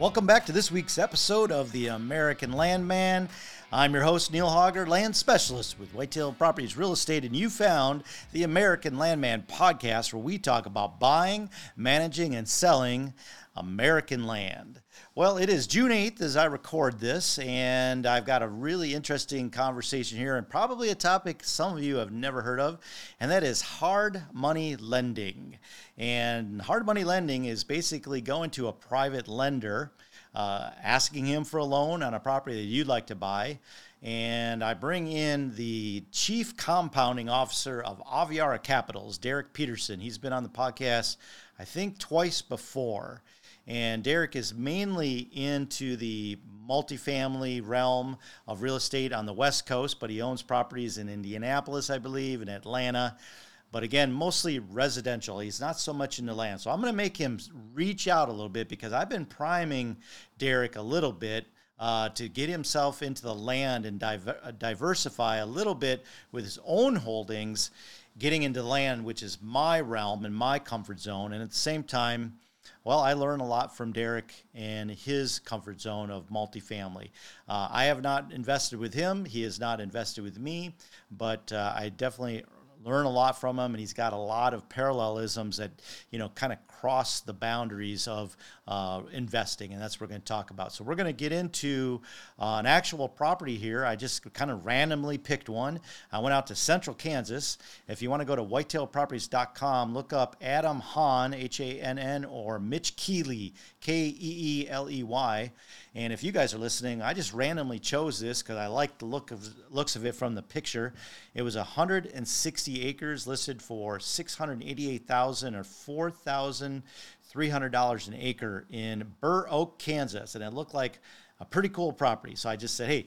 Welcome back to this week's episode of The American Landman. I'm your host, Neil Hauger, land specialist with Whitetail Properties Real Estate, and you found the American Landman podcast where we talk about buying, managing, and selling American land. Well, it is June 8th as I record this, and I've got a really interesting conversation here, and probably a topic some of you have never heard of, and that is hard money lending. And hard money lending is basically going to a private lender, uh, asking him for a loan on a property that you'd like to buy. And I bring in the chief compounding officer of Aviara Capitals, Derek Peterson. He's been on the podcast, I think, twice before. And Derek is mainly into the multifamily realm of real estate on the West Coast, but he owns properties in Indianapolis, I believe, and Atlanta. But again, mostly residential. He's not so much into land. So I'm going to make him reach out a little bit because I've been priming Derek a little bit. Uh, to get himself into the land and diver- diversify a little bit with his own holdings, getting into land, which is my realm and my comfort zone, and at the same time, well, I learn a lot from Derek and his comfort zone of multifamily. Uh, I have not invested with him. He has not invested with me, but uh, I definitely learn a lot from him, and he's got a lot of parallelisms that you know kind of cross the boundaries of uh, investing, and that's what we're going to talk about. So we're going to get into uh, an actual property here. I just kind of randomly picked one. I went out to Central Kansas. If you want to go to whitetailproperties.com, look up Adam Hann, H A N N, or Mitch Keeley, K E E L E Y. And if you guys are listening, I just randomly chose this because I like the look of looks of it from the picture. It was 160 acres listed for 688,000 or 4,000 $300 an acre in Burr Oak, Kansas. And it looked like a pretty cool property. So I just said, hey,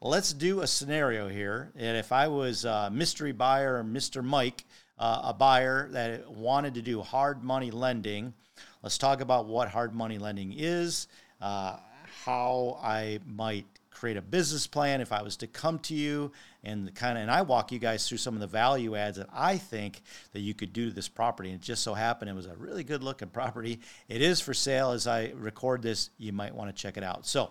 let's do a scenario here. And if I was a mystery buyer, Mr. Mike, uh, a buyer that wanted to do hard money lending, let's talk about what hard money lending is, uh, how I might create a business plan if I was to come to you and kind of and I walk you guys through some of the value adds that I think that you could do to this property. And it just so happened it was a really good looking property. It is for sale as I record this. You might want to check it out. So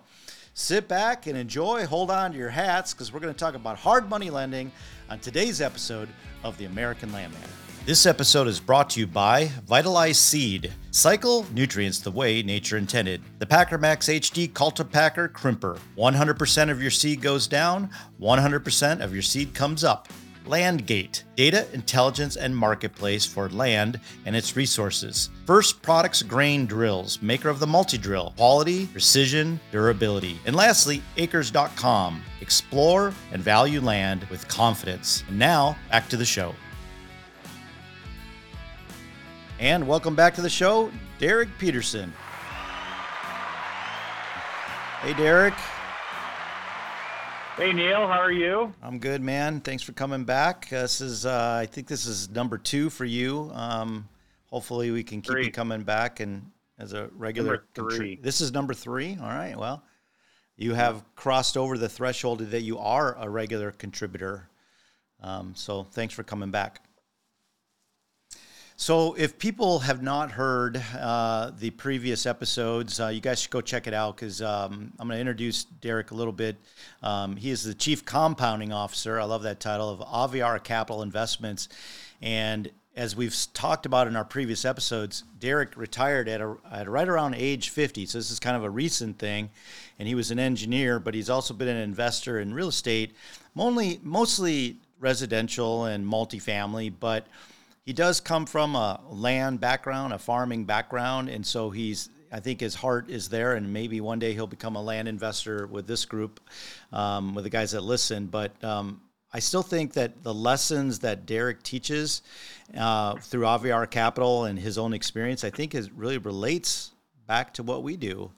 sit back and enjoy. Hold on to your hats because we're going to talk about hard money lending on today's episode of the American Landman. This episode is brought to you by Vitalize Seed. Cycle nutrients the way nature intended. The Packer Max HD Cultipacker Crimper. 100% of your seed goes down, 100% of your seed comes up. Landgate, data intelligence and marketplace for land and its resources. First Products Grain Drills, maker of the multi drill, quality, precision, durability. And lastly, acres.com, explore and value land with confidence. And now, back to the show. And welcome back to the show, Derek Peterson. Hey, Derek. Hey, Neil. How are you? I'm good, man. Thanks for coming back. Uh, this is, uh, I think, this is number two for you. Um, hopefully, we can keep Three. you coming back and as a regular. Number three. this is number three. All right. Well, you have crossed over the threshold that you are a regular contributor. Um, so thanks for coming back. So, if people have not heard uh, the previous episodes, uh, you guys should go check it out because um, I'm going to introduce Derek a little bit. Um, he is the Chief Compounding Officer. I love that title of Aviara Capital Investments. And as we've talked about in our previous episodes, Derek retired at, a, at right around age 50. So, this is kind of a recent thing. And he was an engineer, but he's also been an investor in real estate, mostly, mostly residential and multifamily. But he does come from a land background, a farming background, and so he's. I think his heart is there, and maybe one day he'll become a land investor with this group, um, with the guys that listen. But um, I still think that the lessons that Derek teaches uh, through Aviara Capital and his own experience, I think, is really relates back to what we do.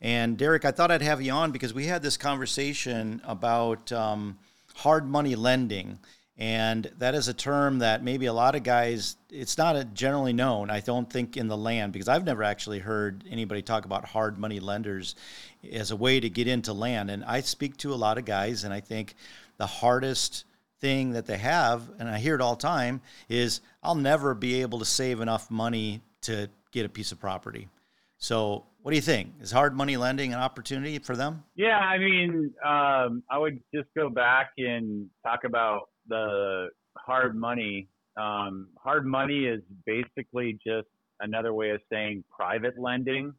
And Derek, I thought I'd have you on because we had this conversation about um, hard money lending. And that is a term that maybe a lot of guys, it's not generally known, I don't think, in the land, because I've never actually heard anybody talk about hard money lenders as a way to get into land. And I speak to a lot of guys, and I think the hardest thing that they have, and I hear it all the time, is I'll never be able to save enough money to get a piece of property. So What do you think? Is hard money lending an opportunity for them? Yeah, I mean, um, I would just go back and talk about the hard money. Um, hard money is basically just another way of saying private lending.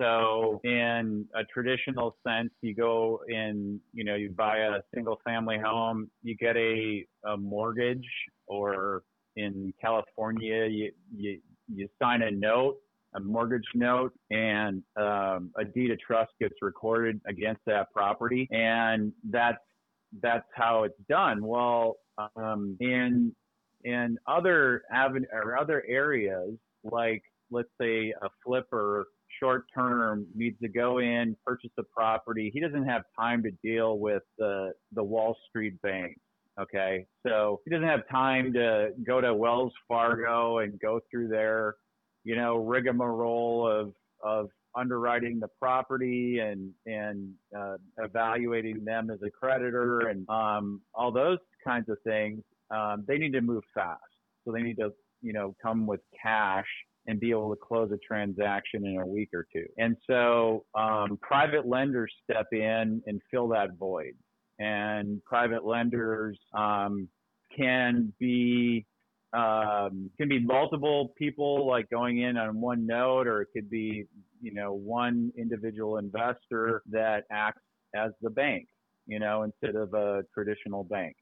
So in a traditional sense, you go in, you know, you buy a single family home, you get a, a mortgage or in California, you, you, you sign a note, a mortgage note, and um, a deed of trust gets recorded against that property, and that's that's how it's done. Well, um, in in other aven- or other areas, like let's say a flipper short term needs to go in, purchase a property. He doesn't have time to deal with the the Wall Street banks. Okay. So he doesn't have time to go to Wells Fargo and go through their, you know, rigmarole of, of underwriting the property and, and, uh, evaluating them as a creditor and, um, all those kinds of things. Um, they need to move fast. So they need to, you know, come with cash and be able to close a transaction in a week or two. And so, um, private lenders step in and fill that void and private lenders um, can be um, can be multiple people like going in on one note, or it could be you know one individual investor that acts as the bank, you know, instead of a traditional bank.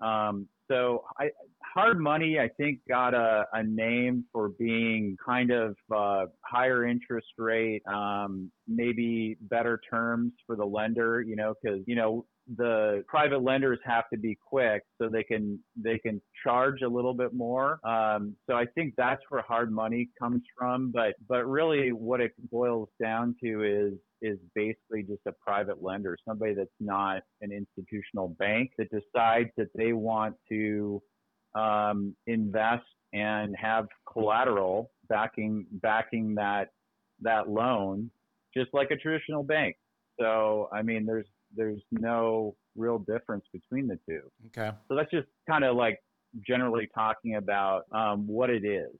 Um, so I, hard money, I think, got a, a name for being kind of uh, higher interest rate, um, maybe better terms for the lender, you know, because you know the private lenders have to be quick so they can they can charge a little bit more. Um, so i think that's where hard money comes from but but really what it boils down to is is basically just a private lender somebody that's not an institutional bank that decides that they want to um, invest and have collateral backing backing that that loan just like a traditional bank. So i mean there's there's no real difference between the two. Okay. So that's just kind of like generally talking about um, what it is.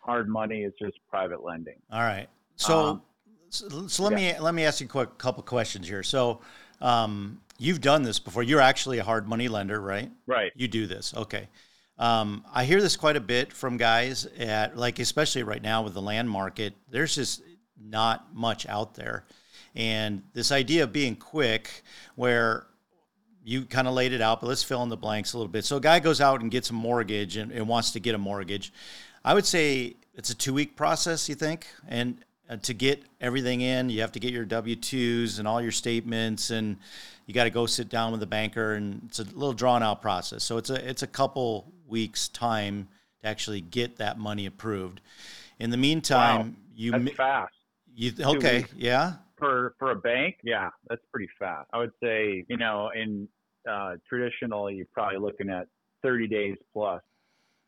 Hard money is just private lending. All right. So, um, so, so, let yeah. me let me ask you a quick couple questions here. So, um, you've done this before. You're actually a hard money lender, right? Right. You do this. Okay. Um, I hear this quite a bit from guys at like, especially right now with the land market. There's just not much out there. And this idea of being quick, where you kind of laid it out, but let's fill in the blanks a little bit. So a guy goes out and gets a mortgage and, and wants to get a mortgage. I would say it's a two week process, you think? And uh, to get everything in, you have to get your W 2s and all your statements, and you got to go sit down with the banker, and it's a little drawn out process. So it's a, it's a couple weeks' time to actually get that money approved. In the meantime, wow. you. That's fast. You, okay, yeah for for a bank, yeah, that's pretty fast. I would say, you know, in uh, traditional, you're probably looking at 30 days plus.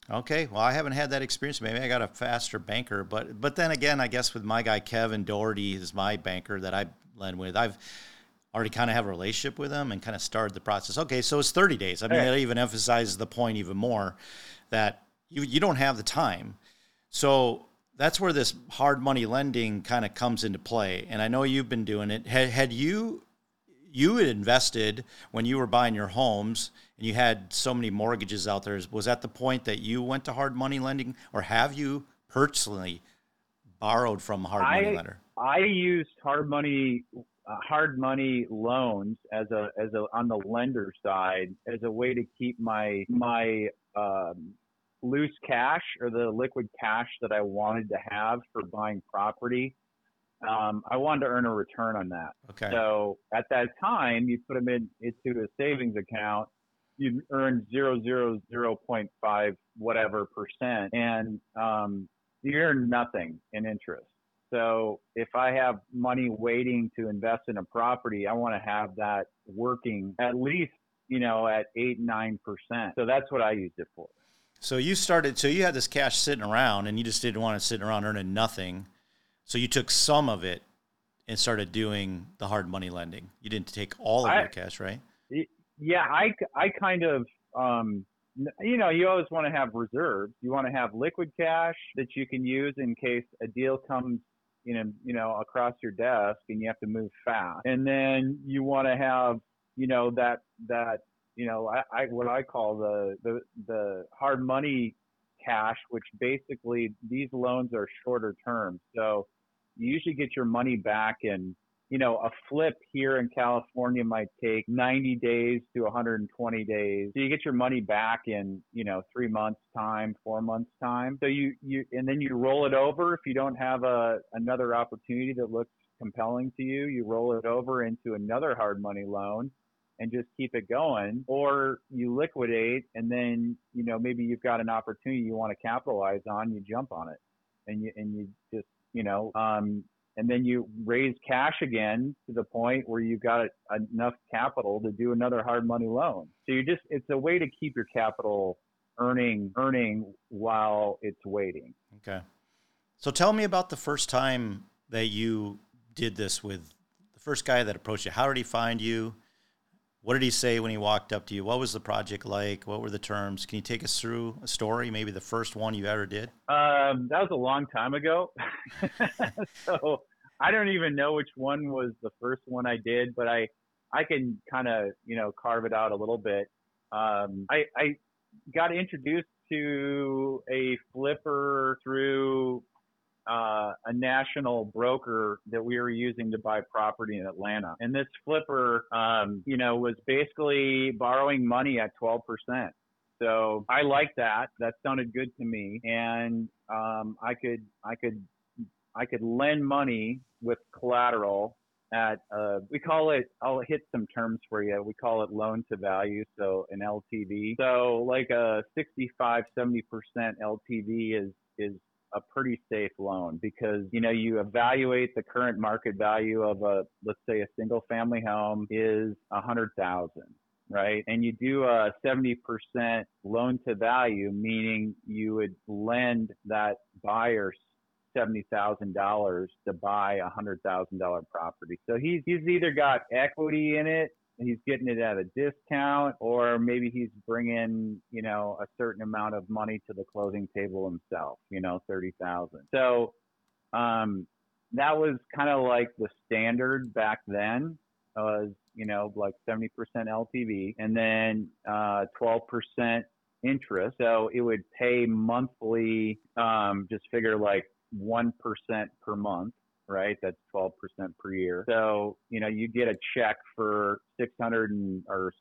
Okay, well, I haven't had that experience. Maybe I got a faster banker, but but then again, I guess with my guy Kevin Doherty is my banker that I lend with. I've already kind of have a relationship with him and kind of started the process. Okay, so it's 30 days. I mean, that even emphasizes the point even more that you you don't have the time. So that's where this hard money lending kind of comes into play. And I know you've been doing it. Had, had you you had invested when you were buying your homes and you had so many mortgages out there? Was that the point that you went to hard money lending, or have you personally borrowed from a hard I, money lender? I used hard money uh, hard money loans as a as a on the lender side as a way to keep my my um, loose cash or the liquid cash that I wanted to have for buying property. Um, I wanted to earn a return on that. Okay. So at that time, you put them in into a savings account, you earn zero zero zero point five whatever percent, and um, you earn nothing in interest. So if I have money waiting to invest in a property, I want to have that working at least you know at eight nine percent. So that's what I used it for. So you started. So you had this cash sitting around, and you just didn't want it sitting around earning nothing. So you took some of it and started doing the hard money lending. You didn't take all of I, your cash, right? Yeah, I, I kind of, um, you know, you always want to have reserves. You want to have liquid cash that you can use in case a deal comes you know, you know, across your desk and you have to move fast. And then you want to have, you know, that, that, you know, I, I, what I call the, the, the hard money cash, which basically these loans are shorter term. So you usually get your money back in you know, a flip here in California might take 90 days to 120 days. So you get your money back in, you know, three months time, four months time. So you, you, and then you roll it over. If you don't have a, another opportunity that looks compelling to you, you roll it over into another hard money loan and just keep it going or you liquidate and then, you know, maybe you've got an opportunity you want to capitalize on, you jump on it and you, and you just, you know, um, and then you raise cash again to the point where you've got enough capital to do another hard money loan. So you just it's a way to keep your capital earning earning while it's waiting. Okay. So tell me about the first time that you did this with the first guy that approached you. How did he find you? What did he say when he walked up to you? What was the project like? What were the terms? Can you take us through a story, maybe the first one you ever did? Um, that was a long time ago. so I don't even know which one was the first one I did, but I, I can kind of, you know, carve it out a little bit. Um, I, I got introduced to a flipper through uh, a national broker that we were using to buy property in Atlanta. And this flipper, um, you know, was basically borrowing money at 12%. So I liked that. That sounded good to me. And, um, I could, I could, I could lend money with collateral at, uh, we call it, I'll hit some terms for you. We call it loan to value. So an LTV. So like a 65, 70% LTV is, is a pretty safe loan because, you know, you evaluate the current market value of a, let's say a single family home is a hundred thousand right? And you do a 70% loan to value, meaning you would lend that buyer $70,000 to buy a $100,000 property. So he's, he's either got equity in it he's getting it at a discount or maybe he's bringing you know a certain amount of money to the closing table himself you know 30,000 so um that was kind of like the standard back then was you know like 70% LTV and then uh 12% interest. So it would pay monthly um just figure like 1% per month right? That's 12% per year. So, you know, you get a check for 600 or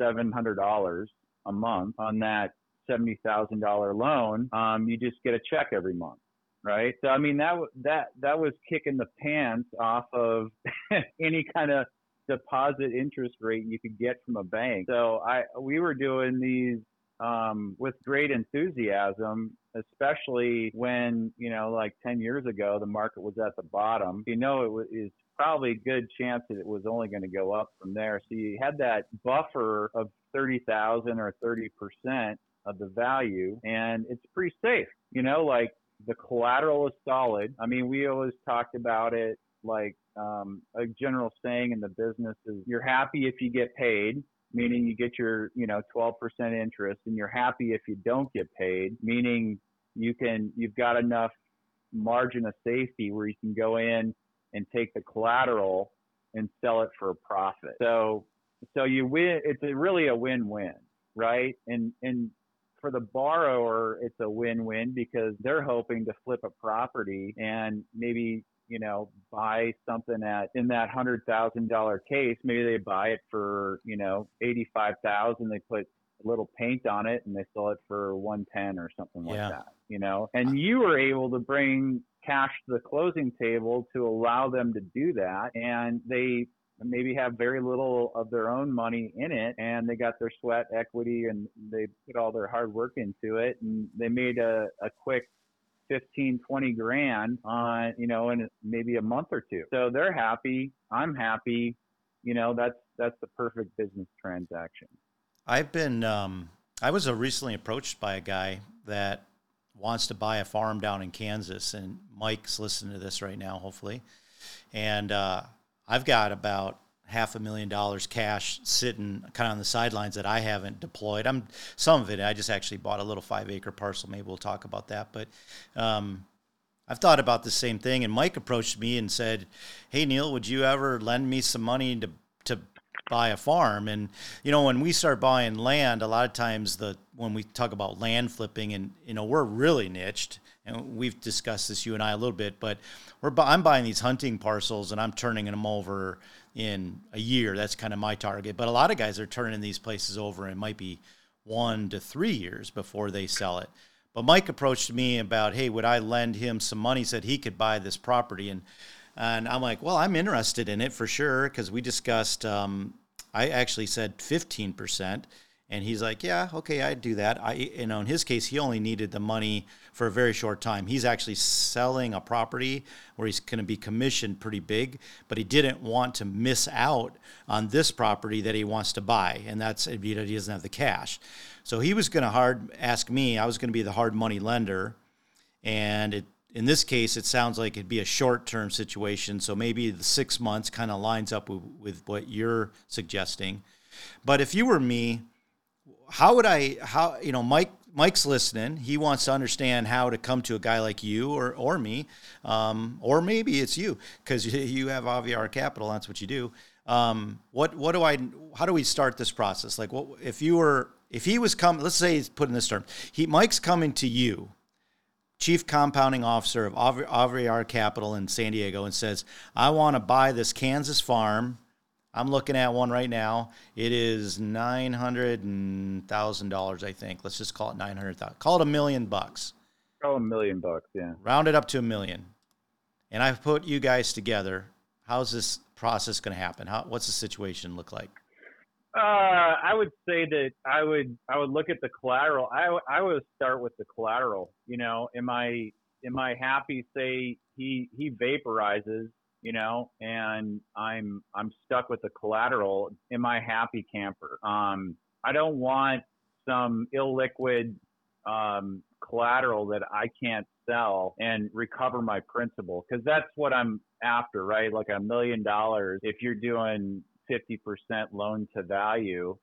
$700 a month on that $70,000 loan. Um, you just get a check every month. Right. So, I mean, that, that, that was kicking the pants off of any kind of deposit interest rate you could get from a bank. So I, we were doing these um, with great enthusiasm, especially when, you know, like 10 years ago, the market was at the bottom. You know, it was is probably a good chance that it was only going to go up from there. So you had that buffer of 30,000 or 30% of the value and it's pretty safe, you know, like the collateral is solid. I mean, we always talked about it like um, a general saying in the business is you're happy if you get paid meaning you get your, you know, 12% interest and you're happy if you don't get paid, meaning you can, you've got enough margin of safety where you can go in and take the collateral and sell it for a profit. So, so you win, it's a, really a win-win, right? And, and for the borrower, it's a win-win because they're hoping to flip a property and maybe you know, buy something at in that hundred thousand dollar case, maybe they buy it for, you know, eighty five thousand, they put a little paint on it and they sell it for one ten or something like yeah. that. You know? And uh. you were able to bring cash to the closing table to allow them to do that and they maybe have very little of their own money in it and they got their sweat equity and they put all their hard work into it and they made a, a quick 15, 20 grand on, you know, in maybe a month or two. So they're happy. I'm happy. You know, that's, that's the perfect business transaction. I've been, um, I was recently approached by a guy that wants to buy a farm down in Kansas, and Mike's listening to this right now, hopefully. And uh, I've got about half a million dollars cash sitting kind of on the sidelines that I haven't deployed. I'm some of it. I just actually bought a little five acre parcel. Maybe we'll talk about that. But um, I've thought about the same thing. And Mike approached me and said, "Hey Neil, would you ever lend me some money to to buy a farm?" And you know, when we start buying land, a lot of times the when we talk about land flipping, and you know, we're really niched, and we've discussed this you and I a little bit, but we're I'm buying these hunting parcels and I'm turning them over in a year. That's kind of my target. But a lot of guys are turning these places over and it might be one to three years before they sell it. But Mike approached me about, hey, would I lend him some money? Said he could buy this property, and and I'm like, well, I'm interested in it for sure because we discussed. Um, I actually said fifteen percent, and he's like, yeah, okay, I'd do that. I, you know, in his case, he only needed the money for a very short time. He's actually selling a property where he's going to be commissioned pretty big, but he didn't want to miss out on this property that he wants to buy, and that's he doesn't have the cash. So he was going to hard ask me. I was going to be the hard money lender, and it, in this case, it sounds like it'd be a short term situation. So maybe the six months kind of lines up with, with what you're suggesting. But if you were me, how would I how you know Mike Mike's listening. He wants to understand how to come to a guy like you or or me, um, or maybe it's you because you have Aviara Capital. That's what you do. Um, what what do I? How do we start this process? Like, what if you were if he was coming? Let's say he's putting this term. He Mike's coming to you, chief compounding officer of Aviara Capital in San Diego, and says, "I want to buy this Kansas farm." I'm looking at one right now. It is nine hundred thousand dollars, I think. Let's just call it nine hundred thousand. Call it a million bucks. Call it a million bucks, yeah. Round it up to a million. And I've put you guys together. How's this process going to happen? How what's the situation look like? Uh, I would say that I would I would look at the collateral. I I would start with the collateral. You know, am I am I happy? Say he he vaporizes you know, and I'm I'm stuck with the collateral. Am I happy camper? Um, I don't want some illiquid um, collateral that I can't sell and recover my principal because that's what I'm after, right? Like a million dollars. If you're doing 50% loan to value,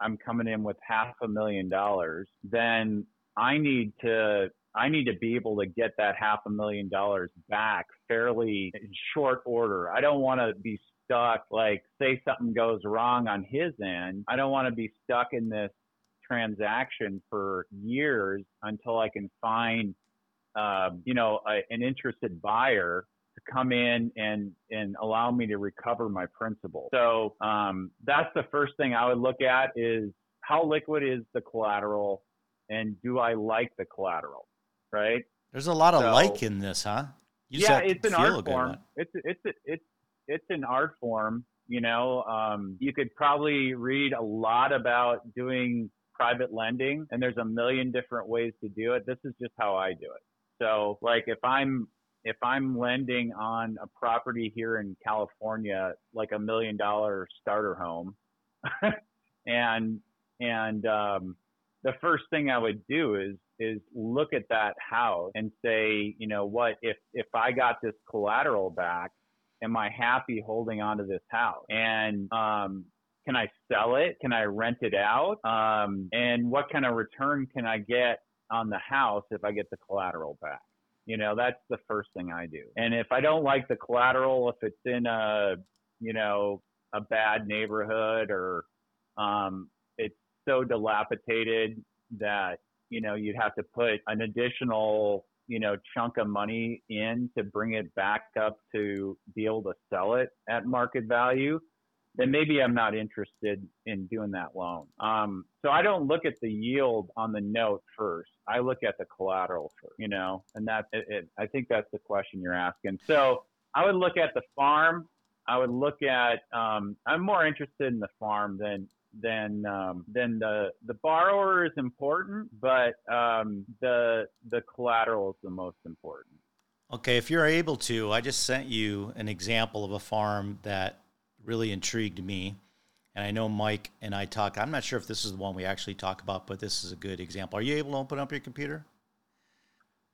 I'm coming in with half a million dollars. Then I need to I need to be able to get that half a million dollars back fairly in short order. I don't want to be stuck, like, say something goes wrong on his end. I don't want to be stuck in this transaction for years until I can find, uh, you know, a, an interested buyer to come in and and allow me to recover my principal. So um, that's the first thing I would look at is how liquid is the collateral, and do I like the collateral? Right? There's a lot of so, like in this, huh? You yeah, it's an art form. It's it's it's it's an art form. You know, um, you could probably read a lot about doing private lending, and there's a million different ways to do it. This is just how I do it. So, like, if I'm if I'm lending on a property here in California, like a million dollar starter home, and and um, the first thing I would do is is look at that house and say, you know what, if if I got this collateral back, am I happy holding on to this house? And um, can I sell it? Can I rent it out? Um, and what kind of return can I get on the house if I get the collateral back? You know, that's the first thing I do. And if I don't like the collateral, if it's in a, you know, a bad neighborhood or um, it's so dilapidated that you know, you'd have to put an additional, you know, chunk of money in to bring it back up to be able to sell it at market value, then maybe I'm not interested in doing that loan. Um, so I don't look at the yield on the note first. I look at the collateral first, you know, and that's it, it, I think that's the question you're asking. So I would look at the farm. I would look at, um, I'm more interested in the farm than then um, then the the borrower is important, but um, the the collateral is the most important. Okay, if you're able to, I just sent you an example of a farm that really intrigued me. And I know Mike and I talk. I'm not sure if this is the one we actually talk about, but this is a good example. Are you able to open up your computer?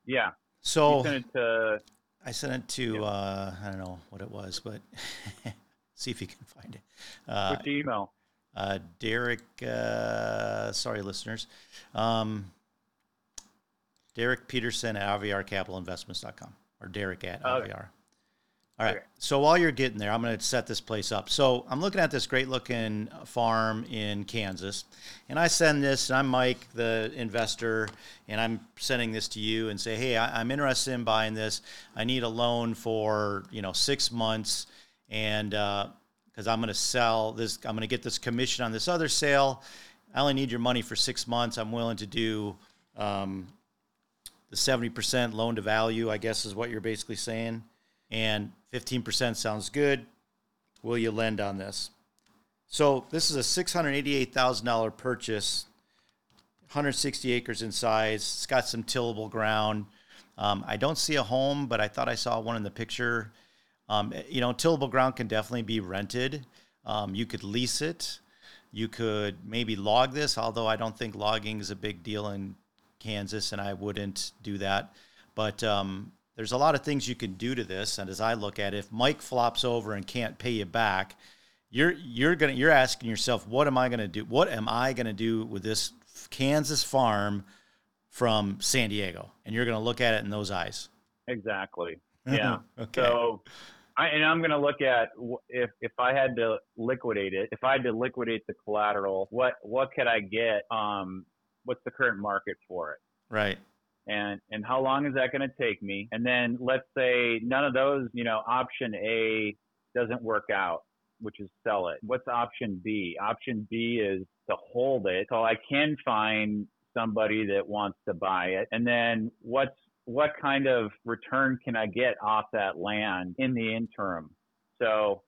Yeah. So sent it to, I sent it to yeah. uh, I don't know what it was, but see if you can find it. Uh, Which email? Uh, Derek, uh, sorry, listeners. Um, Derek Peterson at AviaraCapitalInvestments.com or Derek at Okay. Aviara. All right. Okay. So while you're getting there, I'm going to set this place up. So I'm looking at this great looking farm in Kansas, and I send this. And I'm Mike, the investor, and I'm sending this to you and say, hey, I, I'm interested in buying this. I need a loan for you know six months, and because I'm going to sell this, I'm going to get this commission on this other sale. I only need your money for six months. I'm willing to do. Um, the 70% loan to value, I guess, is what you're basically saying. And 15% sounds good. Will you lend on this? So, this is a $688,000 purchase, 160 acres in size. It's got some tillable ground. Um, I don't see a home, but I thought I saw one in the picture. Um, you know, tillable ground can definitely be rented. Um, you could lease it. You could maybe log this, although I don't think logging is a big deal in Kansas, and I wouldn't do that. But um, there's a lot of things you can do to this, and as I look at it, if Mike flops over and can't pay you back, you're you're gonna you're asking yourself, what am I gonna do? What am I gonna do with this Kansas farm from San Diego? And you're gonna look at it in those eyes. Exactly. Yeah. okay. So, I, and I'm going to look at if if I had to liquidate it, if I had to liquidate the collateral, what what could I get? Um, what's the current market for it? right. and and how long is that going to take me and then let's say none of those you know option a doesn't work out which is sell it what's option b option b is to hold it so i can find somebody that wants to buy it and then what's what kind of return can i get off that land in the interim? So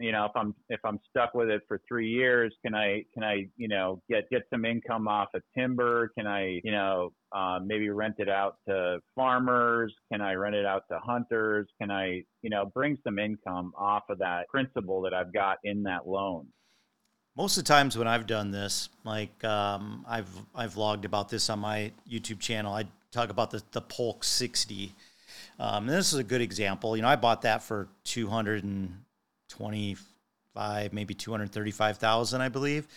you know if i'm if i'm stuck with it for three years can i can i you know get get some income off of timber? Can i you know uh, maybe rent it out to farmers? Can i rent it out to hunters? Can i you know bring some income off of that principal that i've got in that loan? Most of the times when I've done this, like um, I've I've logged about this on my YouTube channel. I talk about the the Polk 60. Um, this is a good example. You know, I bought that for two hundred and twenty-five, maybe two hundred thirty-five thousand, I believe.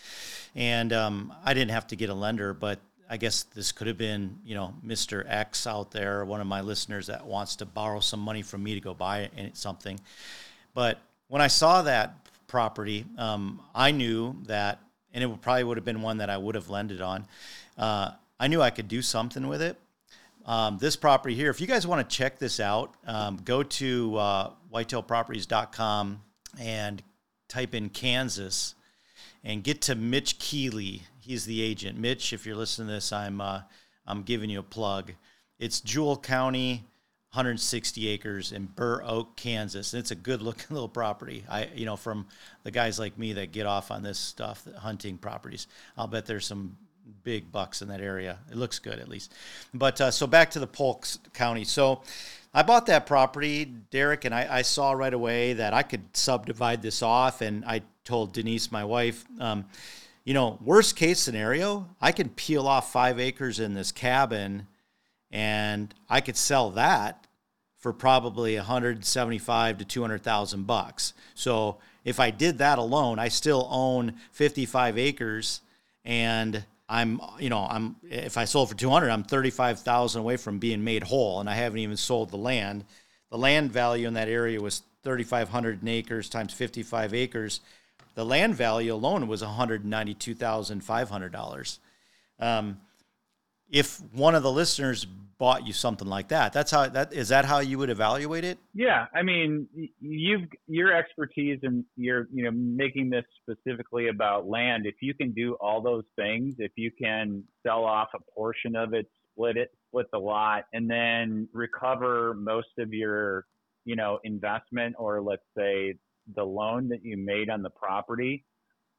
And um, I didn't have to get a lender, but I guess this could have been, you know, Mr. X out there, one of my listeners that wants to borrow some money from me to go buy something. But when I saw that property, um, I knew that, and it probably would have been one that I would have lended on. Uh, I knew I could do something with it. Um, this property here, if you guys want to check this out, um, go to uh, whitetailproperties.com and type in Kansas and get to Mitch Keeley. He's the agent. Mitch, if you're listening to this, I'm uh, I'm giving you a plug. It's Jewell County, 160 acres in Burr Oak, Kansas. And it's a good looking little property. I you know from the guys like me that get off on this stuff, hunting properties. I'll bet there's some big bucks in that area. It looks good at least. But uh, so back to the Polk County. So I bought that property, Derek, and I, I saw right away that I could subdivide this off. And I told Denise, my wife, um, you know, worst case scenario, I can peel off five acres in this cabin and I could sell that for probably 175 to 200,000 bucks. So if I did that alone, I still own 55 acres and I'm, you know, I'm if I sold for 200, I'm 35,000 away from being made whole and I haven't even sold the land. The land value in that area was 3,500 acres times 55 acres. The land value alone was $192,500. Um, if one of the listeners bought you something like that, that's how that is that how you would evaluate it? Yeah, I mean, you've your expertise and you're you know making this specifically about land. If you can do all those things, if you can sell off a portion of it, split it, split the lot, and then recover most of your you know investment or let's say the loan that you made on the property,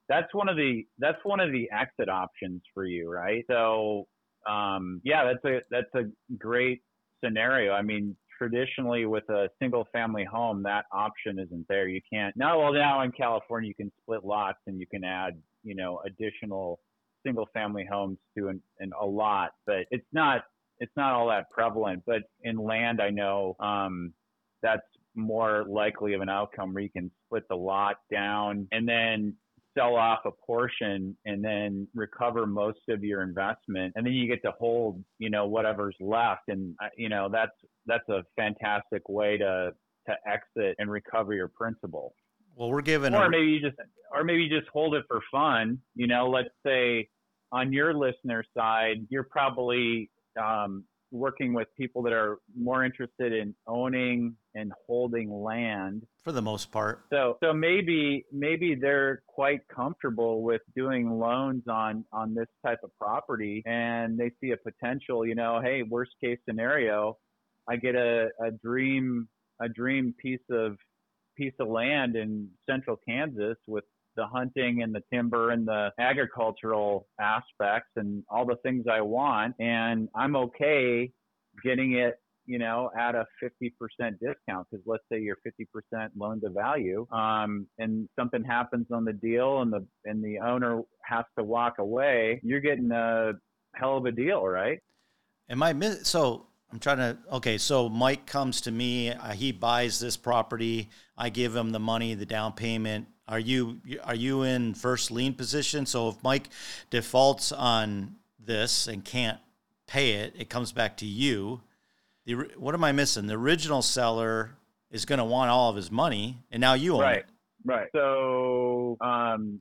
that's one of the that's one of the exit options for you, right? So um, yeah, that's a that's a great scenario. I mean, traditionally with a single family home, that option isn't there. You can't now. Well, now in California, you can split lots and you can add you know additional single family homes to an, an a lot, but it's not it's not all that prevalent. But in land, I know um, that's more likely of an outcome where you can split the lot down and then sell off a portion and then recover most of your investment and then you get to hold you know whatever's left. And uh, you know that's that's a fantastic way to to exit and recover your principal. Well we're given or a, maybe you just or maybe you just hold it for fun. You know let's say on your listener side you're probably um, working with people that are more interested in owning and holding land for the most part. So so maybe maybe they're quite comfortable with doing loans on on this type of property and they see a potential, you know, hey, worst case scenario, I get a, a dream a dream piece of piece of land in central Kansas with the hunting and the timber and the agricultural aspects and all the things I want. And I'm okay getting it, you know, at a 50% discount. Cause let's say you're 50% loan to value. Um, and something happens on the deal and the, and the owner has to walk away. You're getting a hell of a deal, right? Am I miss? So I'm trying to. Okay, so Mike comes to me. Uh, he buys this property. I give him the money, the down payment. Are you are you in first lien position? So if Mike defaults on this and can't pay it, it comes back to you. The what am I missing? The original seller is going to want all of his money, and now you own right. it. Right. So, um,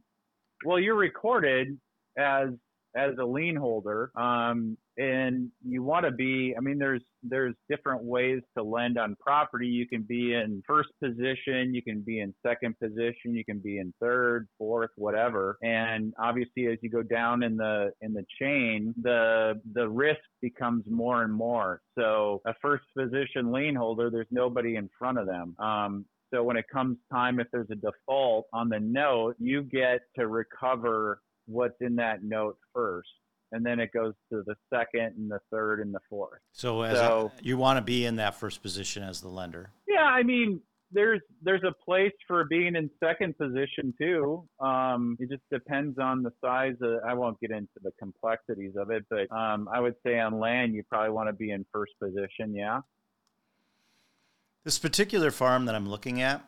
well, you're recorded as as a lien holder. Um, and you want to be i mean there's there's different ways to lend on property. You can be in first position you can be in second position you can be in third fourth whatever. And obviously as you go down in the in the chain the the risk becomes more and more. So a first position lien holder there's nobody in front of them. Um, so when it comes time if there's a default on the note you get to recover what's in that note first and then it goes to the second and the third and the fourth. So, as so, a, you want to be in that first position as the lender. Yeah, I mean, there's there's a place for being in second position too. Um, it just depends on the size. Of, I won't get into the complexities of it, but um, I would say on land you probably want to be in first position. Yeah. This particular farm that I'm looking at,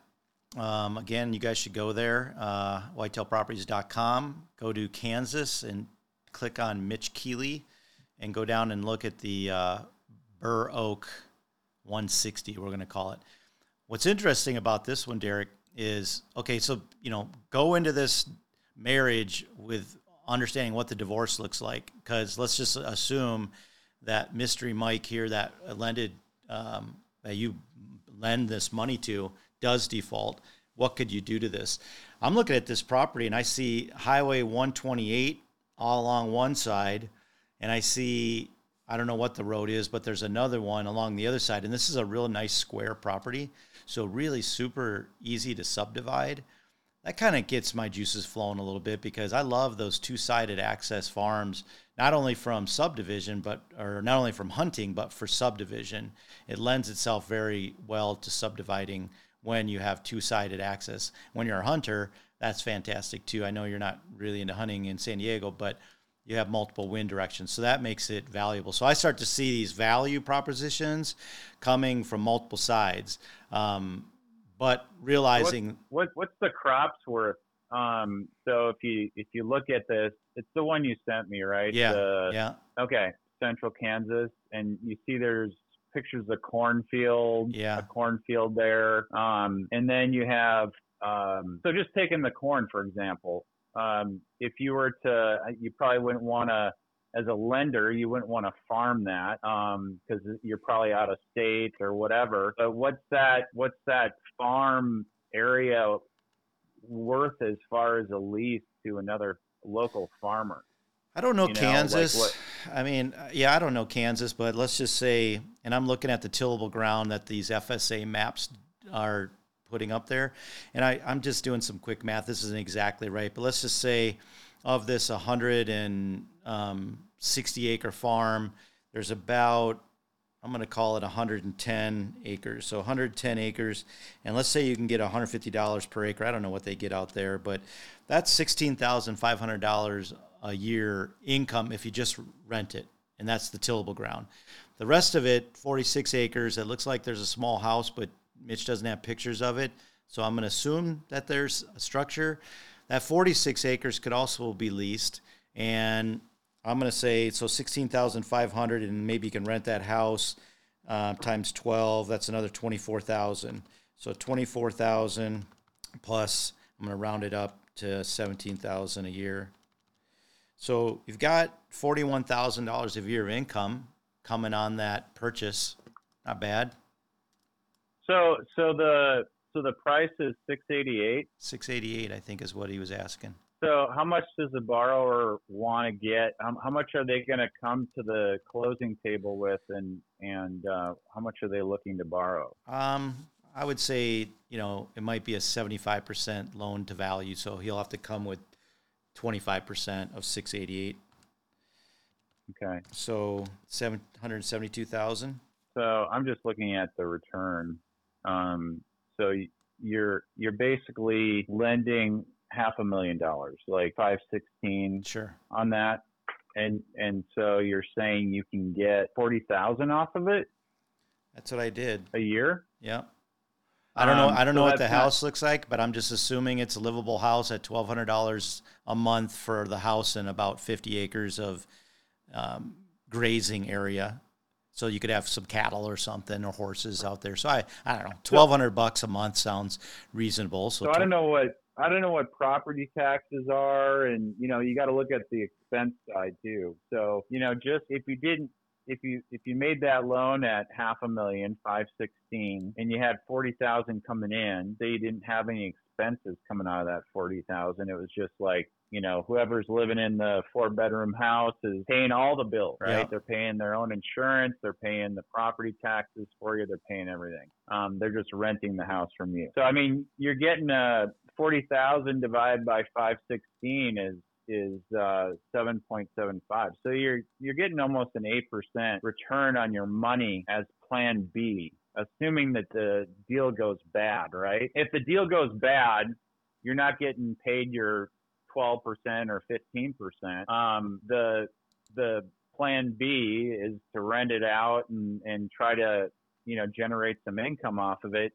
um, again, you guys should go there, uh, whitetailproperties.com. Go to Kansas and click on Mitch Keeley and go down and look at the uh, Burr Oak 160, we're going to call it. What's interesting about this one, Derek, is okay, so, you know, go into this marriage with understanding what the divorce looks like. Because let's just assume that Mystery Mike here that lended, um, that you lend this money to, does default. What could you do to this? I'm looking at this property and I see Highway 128 all along one side, and I see I don't know what the road is, but there's another one along the other side, and this is a real nice square property, so really super easy to subdivide. That kind of gets my juices flowing a little bit because I love those two-sided access farms, not only from subdivision, but or not only from hunting, but for subdivision. It lends itself very well to subdividing when you have two-sided access. When you're a hunter, that's fantastic too. I know you're not really into hunting in San Diego, but you have multiple wind directions. So that makes it valuable. So I start to see these value propositions coming from multiple sides. Um, but realizing what, what, what's the crops worth? Um, so if you if you look at this, it's the one you sent me, right? Yeah. The, yeah. Okay. Central Kansas, and you see there's pictures of cornfield, yeah. a cornfield there. Um, and then you have um, so just taking the corn, for example, um, if you were to, you probably wouldn't want to, as a lender, you wouldn't want to farm that because um, you're probably out of state or whatever. But what's that? What's that farm area worth as far as a lease to another local farmer? I don't know, you know Kansas. Like I mean, yeah, I don't know Kansas, but let's just say, and I'm looking at the tillable ground that these FSA maps are putting up there. And I, I'm just doing some quick math. This isn't exactly right, but let's just say of this 160 um, acre farm, there's about I'm going to call it 110 acres. So 110 acres, and let's say you can get $150 per acre. I don't know what they get out there, but that's $16,500 a year income if you just rent it, and that's the tillable ground. The rest of it, 46 acres. It looks like there's a small house, but Mitch doesn't have pictures of it. So I'm going to assume that there's a structure. that 46 acres could also be leased. And I'm going to say so 16,500, and maybe you can rent that house uh, times 12. That's another 24,000. So 24,000 plus, I'm going to round it up to 17,000 a year. So you've got $41,000 of year income coming on that purchase. Not bad. So so the so the price is 688. 688 I think is what he was asking. So how much does the borrower want to get? Um, how much are they going to come to the closing table with, and and uh, how much are they looking to borrow? Um, I would say you know it might be a 75% loan to value, so he'll have to come with 25% of 688. Okay. So 772,000. So I'm just looking at the return. Um, so you're you're basically lending half a million dollars, like five sixteen, sure, on that, and and so you're saying you can get forty thousand off of it. That's what I did a year. Yeah. I don't know. Um, I don't so know what the that's house looks like, but I'm just assuming it's a livable house at twelve hundred dollars a month for the house and about fifty acres of um, grazing area. So you could have some cattle or something or horses out there. So I, I don't know, twelve hundred bucks a month sounds reasonable. So, So I don't know what I don't know what property taxes are, and you know you got to look at the expense side too. So you know just if you didn't if you if you made that loan at half a million five sixteen and you had forty thousand coming in, they didn't have any expenses coming out of that forty thousand, it was just like you know whoever's living in the four bedroom house is paying all the bills, right? Yeah. They're paying their own insurance, they're paying the property taxes for you, they're paying everything. Um, they're just renting the house from you. So I mean, you're getting a forty thousand divided by five sixteen is is uh, seven point seven five. So you're you're getting almost an eight percent return on your money as Plan B, assuming that the deal goes bad, right? If the deal goes bad, you're not getting paid your twelve percent or fifteen percent. Um, the the Plan B is to rent it out and and try to you know generate some income off of it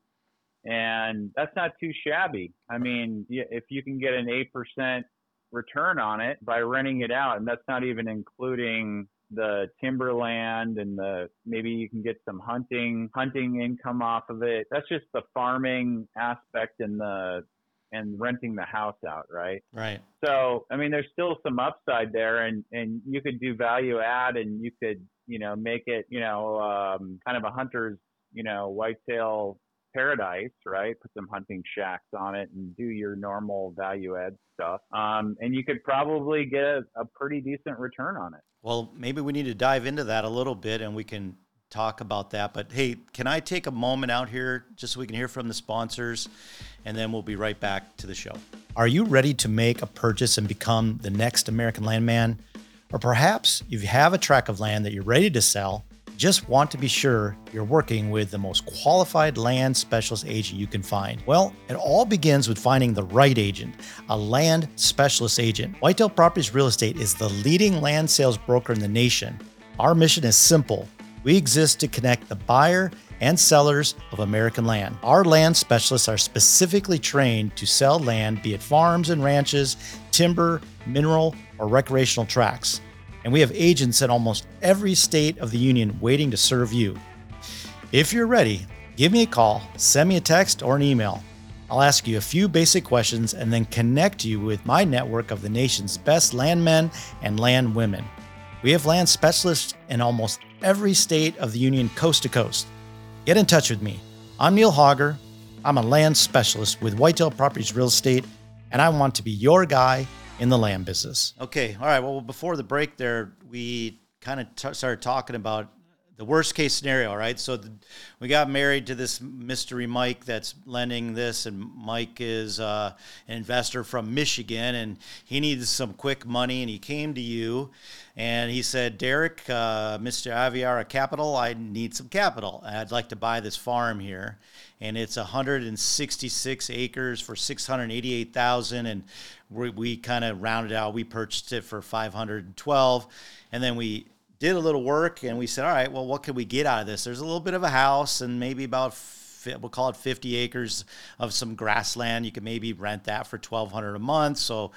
and that's not too shabby. I mean, if you can get an eight percent return on it by renting it out, and that's not even including the timberland and the maybe you can get some hunting hunting income off of it. That's just the farming aspect and the and renting the house out, right? right. So, I mean, there's still some upside there, and and you could do value add, and you could, you know, make it, you know, um, kind of a hunter's, you know, whitetail paradise, right? Put some hunting shacks on it and do your normal value add stuff, um, and you could probably get a, a pretty decent return on it. Well, maybe we need to dive into that a little bit and we can talk about that. But hey, can I take a moment out here just so we can hear from the sponsors and then we'll be right back to the show? Are you ready to make a purchase and become the next American landman? Or perhaps you have a tract of land that you're ready to sell, just want to be sure you're working with the most qualified land specialist agent you can find. Well, it all begins with finding the right agent, a land specialist agent. Whitetail Properties Real Estate is the leading land sales broker in the nation. Our mission is simple. We exist to connect the buyer and sellers of American land. Our land specialists are specifically trained to sell land, be it farms and ranches, timber, mineral, or recreational tracts. And we have agents in almost every state of the union waiting to serve you. If you're ready, give me a call, send me a text or an email. I'll ask you a few basic questions and then connect you with my network of the nation's best landmen and landwomen. We have land specialists in almost every state of the union, coast to coast. Get in touch with me. I'm Neil Hauger. I'm a land specialist with Whitetail Properties Real Estate, and I want to be your guy in the land business. Okay, all right. Well, before the break, there we kind of t- started talking about the worst case scenario, right? So the, we got married to this mystery Mike that's lending this, and Mike is uh, an investor from Michigan, and he needs some quick money, and he came to you, and he said, Derek, uh, Mr. Aviara Capital, I need some capital. I'd like to buy this farm here, and it's 166 acres for 688,000, and we, we kind of rounded out. We purchased it for 512, and then we did a little work and we said, all right, well, what can we get out of this? There's a little bit of a house and maybe about we'll call it 50 acres of some grassland. You can maybe rent that for 1200 a month. So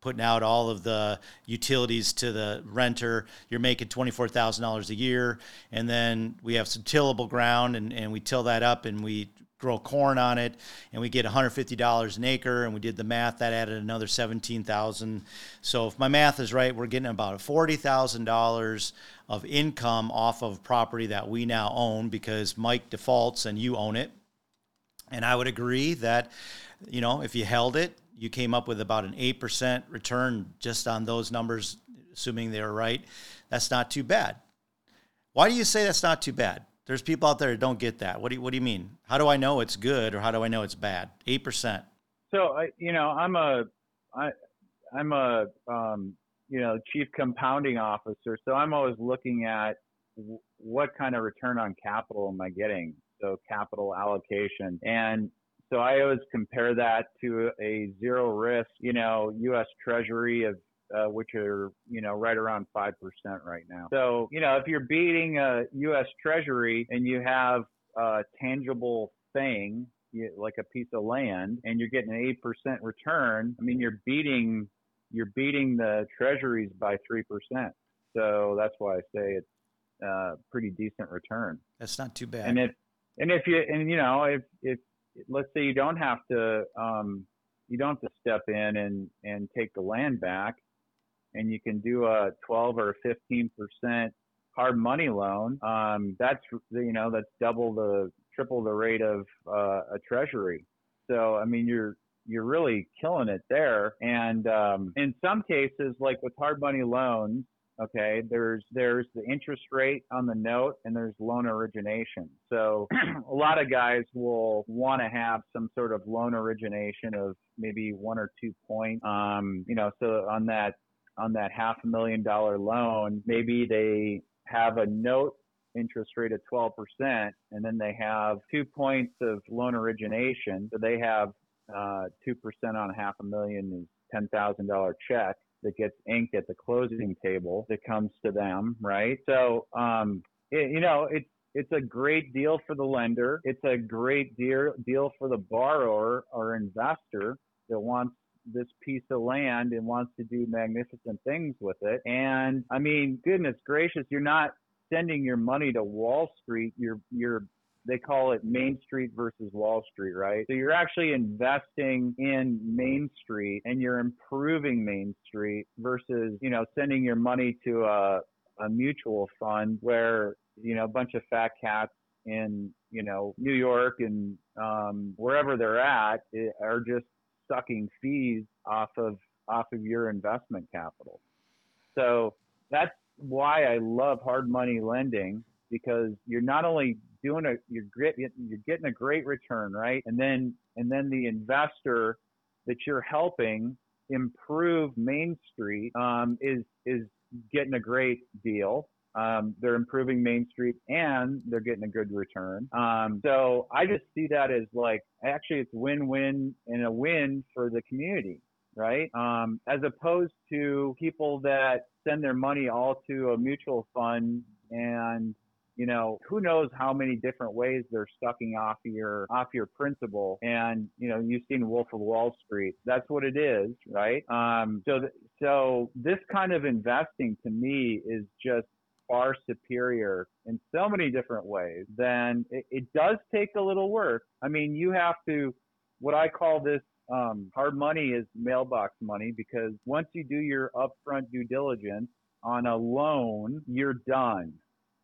putting out all of the utilities to the renter, you're making $24,000 a year. And then we have some tillable ground and, and we till that up and we grow corn on it and we get $150 an acre and we did the math that added another 17,000 so if my math is right we're getting about $40,000 of income off of property that we now own because Mike defaults and you own it. And I would agree that you know if you held it you came up with about an 8% return just on those numbers assuming they're right. That's not too bad. Why do you say that's not too bad there's people out there that don't get that. What do you, what do you mean? How do I know it's good or how do I know it's bad? Eight percent. So I, you know, I'm a, I, I'm a, um, you know, chief compounding officer. So I'm always looking at what kind of return on capital am I getting? So capital allocation. And so I always compare that to a zero risk, you know, U.S. Treasury of uh, which are you know right around five percent right now. So you know if you're beating a U.S. Treasury and you have a tangible thing like a piece of land and you're getting an eight percent return, I mean you're beating you're beating the Treasuries by three percent. So that's why I say it's a uh, pretty decent return. That's not too bad. And if and if you and you know if if let's say you don't have to um, you don't have to step in and and take the land back and you can do a 12 or 15 percent hard money loan, um, that's you know that's double the triple the rate of uh, a treasury. So I mean you're you're really killing it there. And um, in some cases, like with hard money loans, okay, there's there's the interest rate on the note and there's loan origination. So a lot of guys will want to have some sort of loan origination of maybe one or two points. Um, you know, so on that on that half a million dollar loan, maybe they have a note interest rate of 12% and then they have two points of loan origination. So they have uh, 2% on a half a million is $10,000 check that gets inked at the closing table that comes to them, right? So, um, it, you know, it's, it's a great deal for the lender. It's a great deal, deal for the borrower or investor that wants this piece of land and wants to do magnificent things with it. And I mean, goodness gracious, you're not sending your money to Wall Street. You're you're they call it Main Street versus Wall Street, right? So you're actually investing in Main Street and you're improving Main Street versus, you know, sending your money to a, a mutual fund where, you know, a bunch of fat cats in, you know, New York and um, wherever they're at are just sucking fees off of off of your investment capital. So that's why I love hard money lending because you're not only doing a you're you're getting a great return, right? And then and then the investor that you're helping improve Main Street um, is is getting a great deal. Um, they're improving Main Street and they're getting a good return. Um, so I just see that as like actually it's win-win and a win for the community, right? Um, as opposed to people that send their money all to a mutual fund and you know, who knows how many different ways they're sucking off your off your principal. And you know, you've seen Wolf of Wall Street. That's what it is, right? Um, so th- so this kind of investing to me is just far superior in so many different ways, then it, it does take a little work. I mean, you have to, what I call this um, hard money is mailbox money because once you do your upfront due diligence on a loan, you're done.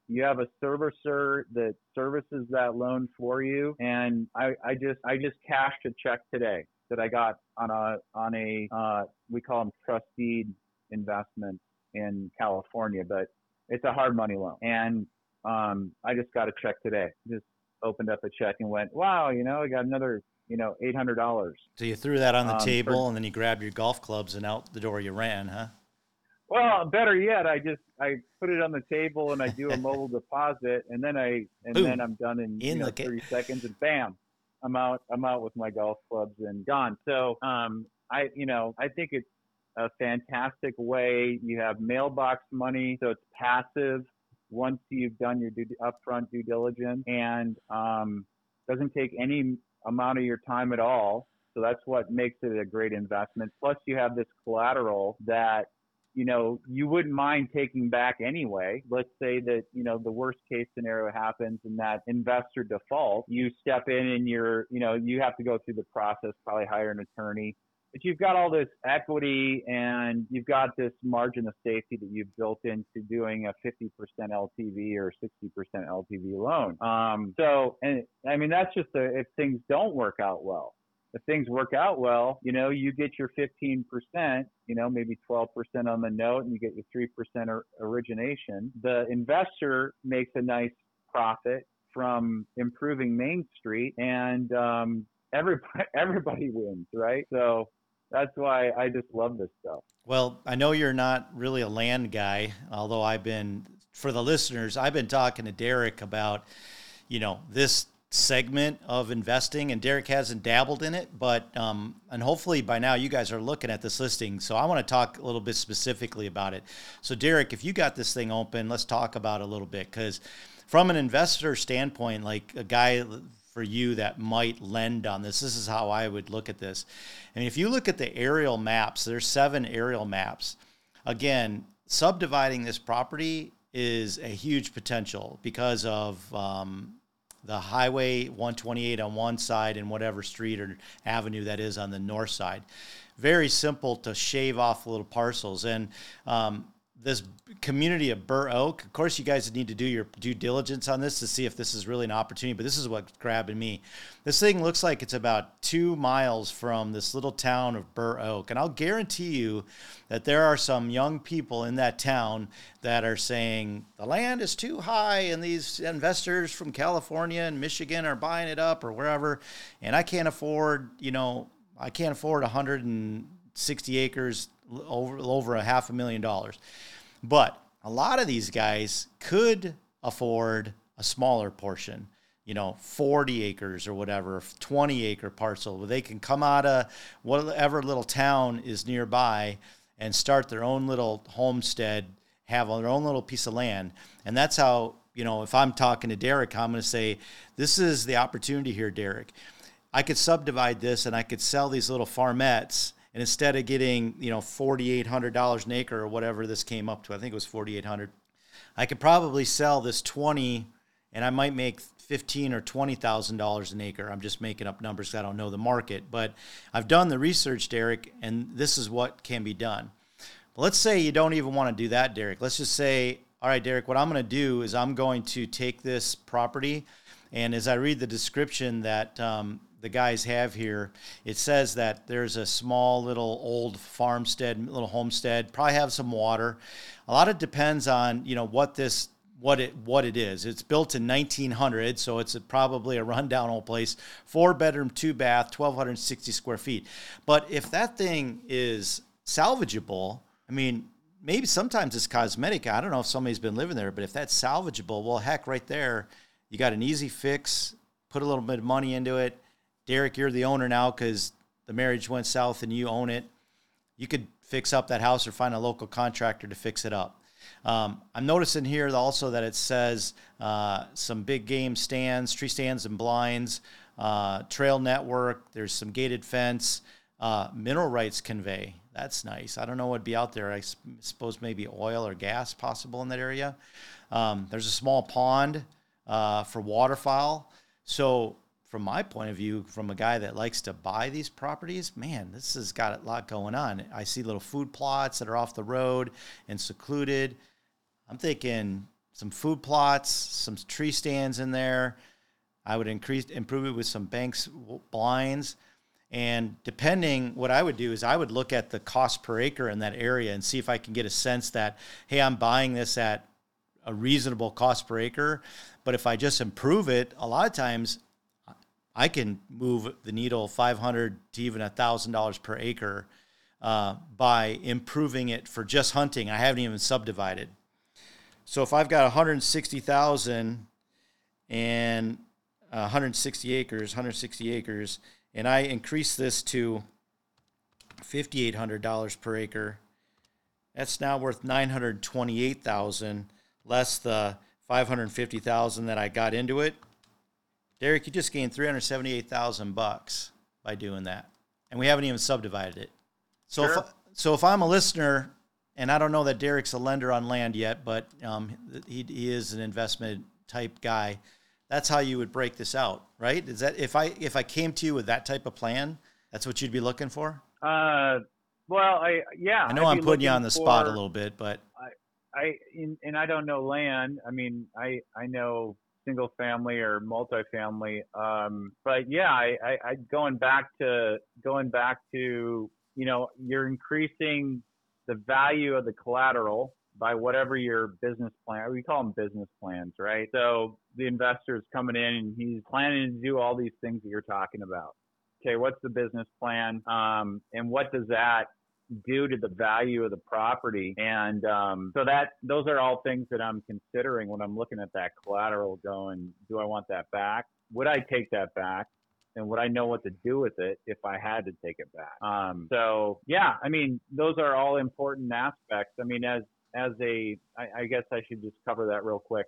You have a servicer that services that loan for you. And I, I just, I just cashed a check today that I got on a, on a, uh, we call them trust deed investments in California, but it's a hard money loan. And um, I just got a check today. Just opened up a check and went, wow, you know, I got another, you know, eight hundred dollars. So you threw that on the um, table, for, and then you grabbed your golf clubs and out the door you ran, huh? Well, better yet, I just I put it on the table and I do a mobile deposit, and then I and Boom. then I'm done in, in you know, thirty seconds, and bam, I'm out. I'm out with my golf clubs and gone. So um, I you know I think it's a fantastic way. You have mailbox money, so it's passive once you've done your due, upfront due diligence. And um, Doesn't take any amount of your time at all. So that's what makes it a great investment. Plus, you have this collateral that you know you wouldn't mind taking back anyway. Let's say that you know the worst case scenario happens and that investor default. You step in and you're you know you have to go through the process, probably hire an attorney. But you've got all this equity and you've got this margin of safety that you've built into doing a 50% LTV or 60% LTV loan. Um, so, and I mean, that's just if things don't work out well if things work out well, you know, you get your 15%, you know, maybe 12% on the note and you get your 3% origination. The investor makes a nice profit from improving Main Street and um, everybody, everybody wins, right? So that's why I just love this stuff. Well, I know you're not really a land guy, although I've been, for the listeners, I've been talking to Derek about, you know, this segment of investing, and Derek hasn't dabbled in it, but um, and hopefully by now you guys are looking at this listing. So I want to talk a little bit specifically about it. So Derek, if you got this thing open, let's talk about a little bit because from an investor standpoint, like a guy for you that might lend on this, this is how I would look at this. And if you look at the aerial maps, there's seven aerial maps. Again, subdividing this property is a huge potential because of um, the highway 128 on one side and whatever street or avenue that is on the north side. Very simple to shave off little parcels. And um, this community of Burr Oak. Of course, you guys need to do your due diligence on this to see if this is really an opportunity. But this is what's grabbing me. This thing looks like it's about two miles from this little town of Burr Oak, and I'll guarantee you that there are some young people in that town that are saying the land is too high, and these investors from California and Michigan are buying it up or wherever, and I can't afford, you know, I can't afford 160 acres over over a half a million dollars. But a lot of these guys could afford a smaller portion, you know, 40 acres or whatever, 20 acre parcel where they can come out of whatever little town is nearby and start their own little homestead, have their own little piece of land. And that's how, you know, if I'm talking to Derek, I'm going to say, this is the opportunity here, Derek. I could subdivide this and I could sell these little farmettes and instead of getting, you know, $4,800 an acre or whatever this came up to, I think it was 4,800, I could probably sell this 20 and I might make fifteen or twenty thousand dollars an acre. I'm just making up numbers. I don't know the market, but I've done the research, Derek, and this is what can be done. But let's say you don't even want to do that, Derek. Let's just say, all right, Derek, what I'm going to do is I'm going to take this property, and as I read the description that um, the guys have here, it says that there's a small little old farmstead, little homestead, probably have some water. A lot of depends on you know what this what it what it is. It's built in 1900, so it's a, probably a rundown old place. Four bedroom, two bath, 1,260 square feet. But if that thing is salvageable, I mean, maybe sometimes it's cosmetic. I don't know if somebody's been living there, but if that's salvageable, well, heck, right there, you got an easy fix. Put a little bit of money into it Derek, you're the owner now because the marriage went south and you own it. You could fix up that house or find a local contractor to fix it up. Um, I'm noticing here also that it says uh, some big game stands, tree stands, and blinds, uh, trail network. There's some gated fence, uh, mineral rights convey. That's nice. I don't know what'd be out there. I suppose maybe oil or gas possible in that area. Um, there's a small pond uh, for waterfowl. So from my point of view, from a guy that likes to buy these properties, man, this has got a lot going on. I see little food plots that are off the road and secluded. I'm thinking some food plots, some tree stands in there. I would increase improve it with some banks blinds. And depending, what I would do is I would look at the cost per acre in that area and see if I can get a sense that, hey, I'm buying this at a reasonable cost per acre. But if I just improve it, a lot of times I can move the needle 500 to even $1,000 per acre uh, by improving it for just hunting. I haven't even subdivided. So if I've got 160,000 and 160 acres, 160 acres, and I increase this to $5,800 per acre, that's now worth 928,000 less the 550,000 that I got into it Derek, you just gained three hundred seventy-eight thousand bucks by doing that, and we haven't even subdivided it. So, Sure. if, so if I'm a listener, and I don't know that Derek's a lender on land yet, but um, he, he is an investment type guy. That's how you would break this out, right? Is that if I if I came to you with that type of plan, that's what you'd be looking for? Uh, well, I yeah. I know I'd I'm putting you on the spot a little bit, but I in, and I don't know land. I mean, I I know single family or multifamily. Um, but yeah, I, I, I going back to going back to you know you're increasing the value of the collateral by whatever your business plan. We call them business plans, right? So the investor's coming in and he's planning to do all these things that you're talking about. Okay, what's the business plan? Um, and what does that due to the value of the property. And um, so that those are all things that I'm considering when I'm looking at that collateral going, do I want that back? Would I take that back? And would I know what to do with it if I had to take it back? Um, so yeah, I mean, those are all important aspects. I mean, as as a, I, I guess I should just cover that real quick.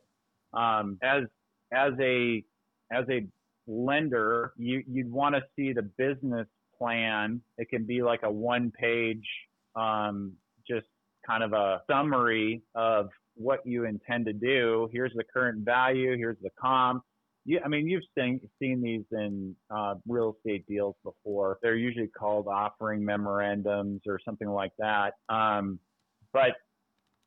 Um, as as a as a lender, you you'd want to see the business plan. It can be like a one page, um, just kind of a summary of what you intend to do. Here's the current value. Here's the comp. You, I mean, you've seen seen these in uh, real estate deals before. They're usually called offering memorandums or something like that. Um, but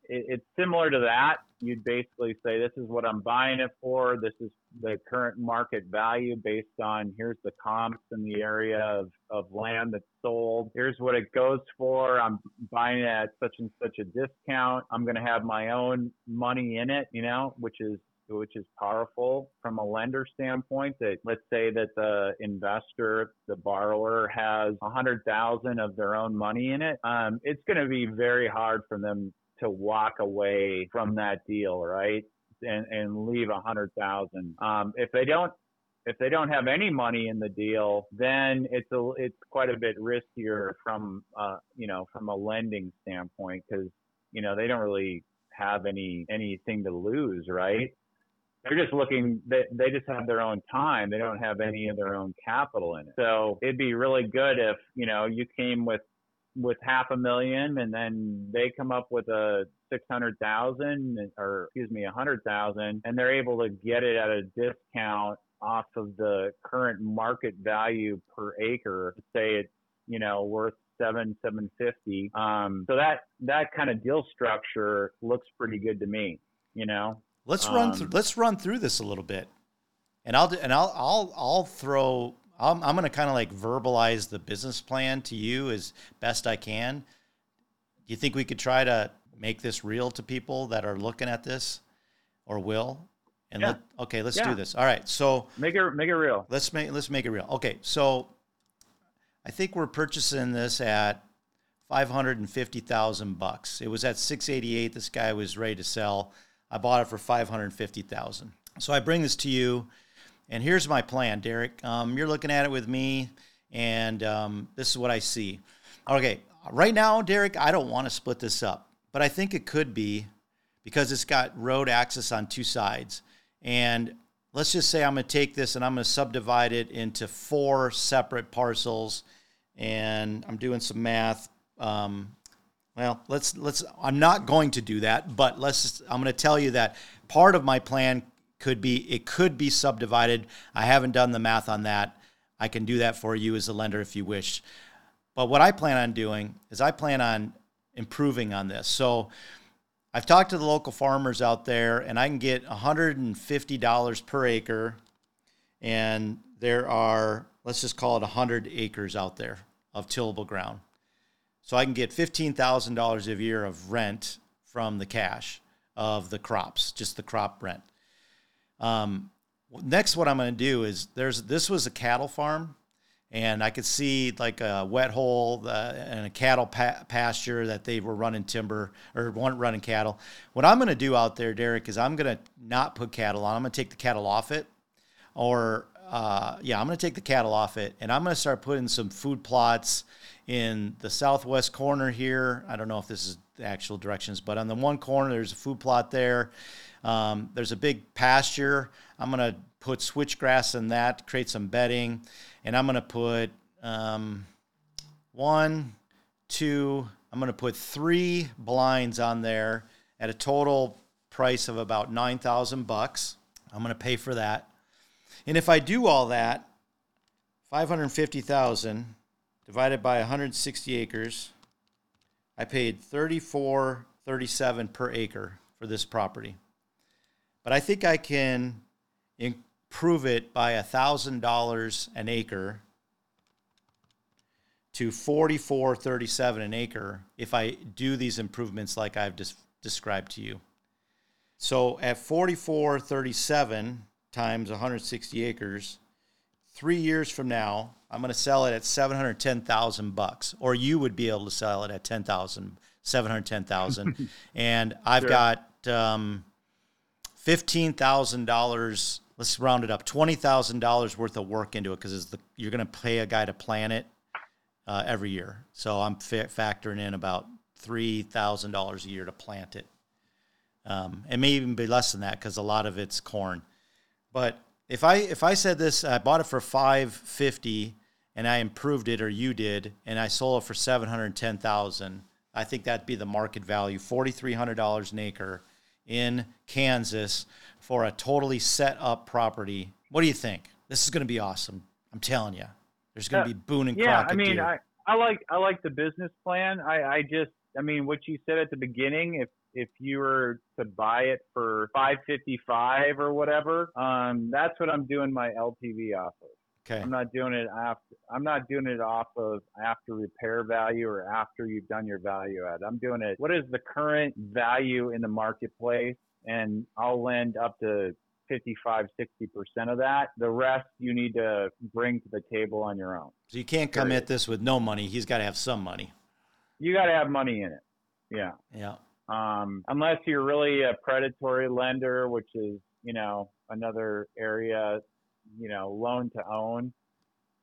it, it's similar to that. You'd basically say, this is what I'm buying it for. This is the current market value based on here's the comps in the area of, of land that's sold. Here's what it goes for. I'm buying it at such and such a discount. I'm going to have my own money in it, you know, which is which is powerful from a lender standpoint that let's say that the investor the borrower has a hundred thousand of their own money in it um, it's going to be very hard for them to walk away from that deal right and, and leave a hundred thousand um, if they don't if they don't have any money in the deal, then it's a it's quite a bit riskier from uh, you know from a lending standpoint because you know they don't really have any anything to lose, right? They're just looking they they just have their own time. They don't have any of their own capital in it. So it'd be really good if you know you came with with half a million and then they come up with a 600,000 or excuse me, a 100,000 and they're able to get it at a discount off of the current market value per acre. Say it's, you know, worth seven, seven fifty. Um, so that, that kind of deal structure looks pretty good to me, you know? let's run Um, through let's run through this a little bit, and I'll do, and I'll I'll I'll throw. I'm, I'm going to kind of like verbalize the business plan to you as best I can. Do you think we could try to make this real to people that are looking at this, or will? And Yeah. let, okay, let's Yeah. do this. All right, so Make it, make it real. let's make let's make it real. Okay, so I think we're purchasing this at five hundred and fifty thousand bucks. It was at six eighty eight. This guy was ready to sell. I bought it for five hundred fifty thousand. So I bring this to you, and here's my plan, Derek. Um, you're looking at it with me, and um, this is what I see. Okay, right now, Derek, I don't want to split this up, but I think it could be because it's got road access on two sides. And let's just say I'm going to take this and I'm going to subdivide it into four separate parcels. And I'm doing some math. Um, well, let's let's. I'm not going to do that, but let's. I'm going to tell you that part of my plan could be it could be subdivided. I haven't done the math on that. I can do that for you as a lender if you wish. But what I plan on doing is I plan on improving on this. So I've talked to the local farmers out there, and I can get $150 per acre. And there are, let's just call it 100 acres out there of tillable ground. So I can get $15,000 a year of rent from the cash of the crops, just the crop rent. Um, next, what I'm going to do is there's this was a cattle farm, and I could see like a wet hole uh, and a cattle pa- pasture that they were running timber or weren't running cattle. What I'm going to do out there, Derek, is I'm going to not put cattle on. I'm going to take the cattle off it, or uh, yeah, I'm going to take the cattle off it, and I'm going to start putting some food plots in the southwest corner here. I don't know if this is the actual directions, but on the one corner, there's a food plot there. Um, there's a big pasture. I'm going to put switchgrass in that, create some bedding, and I'm going to put um, one, two, I'm going to put three blinds on there at a total price of about 9,000 bucks. I'm going to pay for that. And if I do all that, 550,000 divided by 160 acres, I paid 34.37 per acre for this property. But I think I can improve it by $1,000 an acre to 44.37 an acre if I do these improvements like I've just described to you. So at 44.37 times 160 acres, three years from now, I'm going to sell it at 710,000 bucks, or you would be able to sell it at 10,000, 710,000. and I've sure. got um, $15,000. Let's round it up, $20,000 worth of work into it because you're going to pay a guy to plan it uh, every year. So I'm fa- factoring in about $3,000 a year to plant it. Um, it may even be less than that because a lot of it's corn. But if I if I said this, I bought it for five fifty, and I improved it, or you did, and I sold it for seven hundred ten thousand. I think that'd be the market value, forty three hundred dollars an acre in Kansas for a totally set up property. What do you think? This is going to be awesome. I'm telling you, there's going to be Boone and yeah, Crockett. Yeah, I mean. I, I like I like the business plan. I, I just I mean, what you said at the beginning, if if you were to buy it for 555 or whatever, um, that's what I'm doing my LTV off of. Okay. I'm not doing it after. I'm not doing it off of after repair value or after you've done your value add. I'm doing it. What is the current value in the marketplace? And I'll lend up to 55, 60% of that. The rest you need to bring to the table on your own. So you can't come Period. at this with no money. He's got to have some money. You got to have money in it. Yeah. Yeah. Um, unless you're really a predatory lender, which is, you know, another area, you know, loan to own.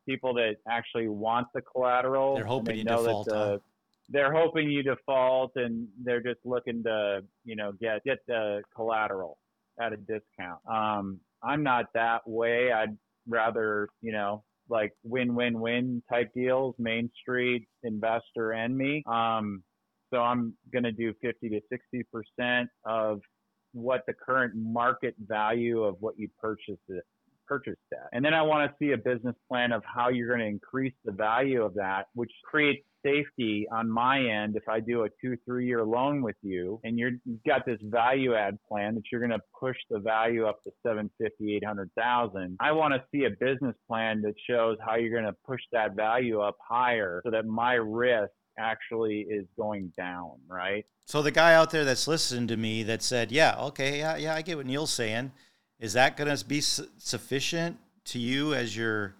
People that actually want the collateral. They're hoping they you know default. That the, they're hoping you default and they're just looking to, you know, get, get the collateral at a discount. Um, I'm not that way. I'd rather, you know, like win-win-win type deals, Main Street, investor and me. Um, so I'm going to do 50 to 60% of what the current market value of what you purchased it purchased at. And then I want to see a business plan of how you're going to increase the value of that, which creates safety on my end if I do a two, three year loan with you and you're, you've got this value add plan that you're going to push the value up to 750, 800,000. I want to see a business plan that shows how you're going to push that value up higher so that my risk actually is going down, right? So the guy out there that's listening to me that said, "Yeah, okay, yeah, yeah, I get what Neil's saying," is that going to be su- sufficient to you as your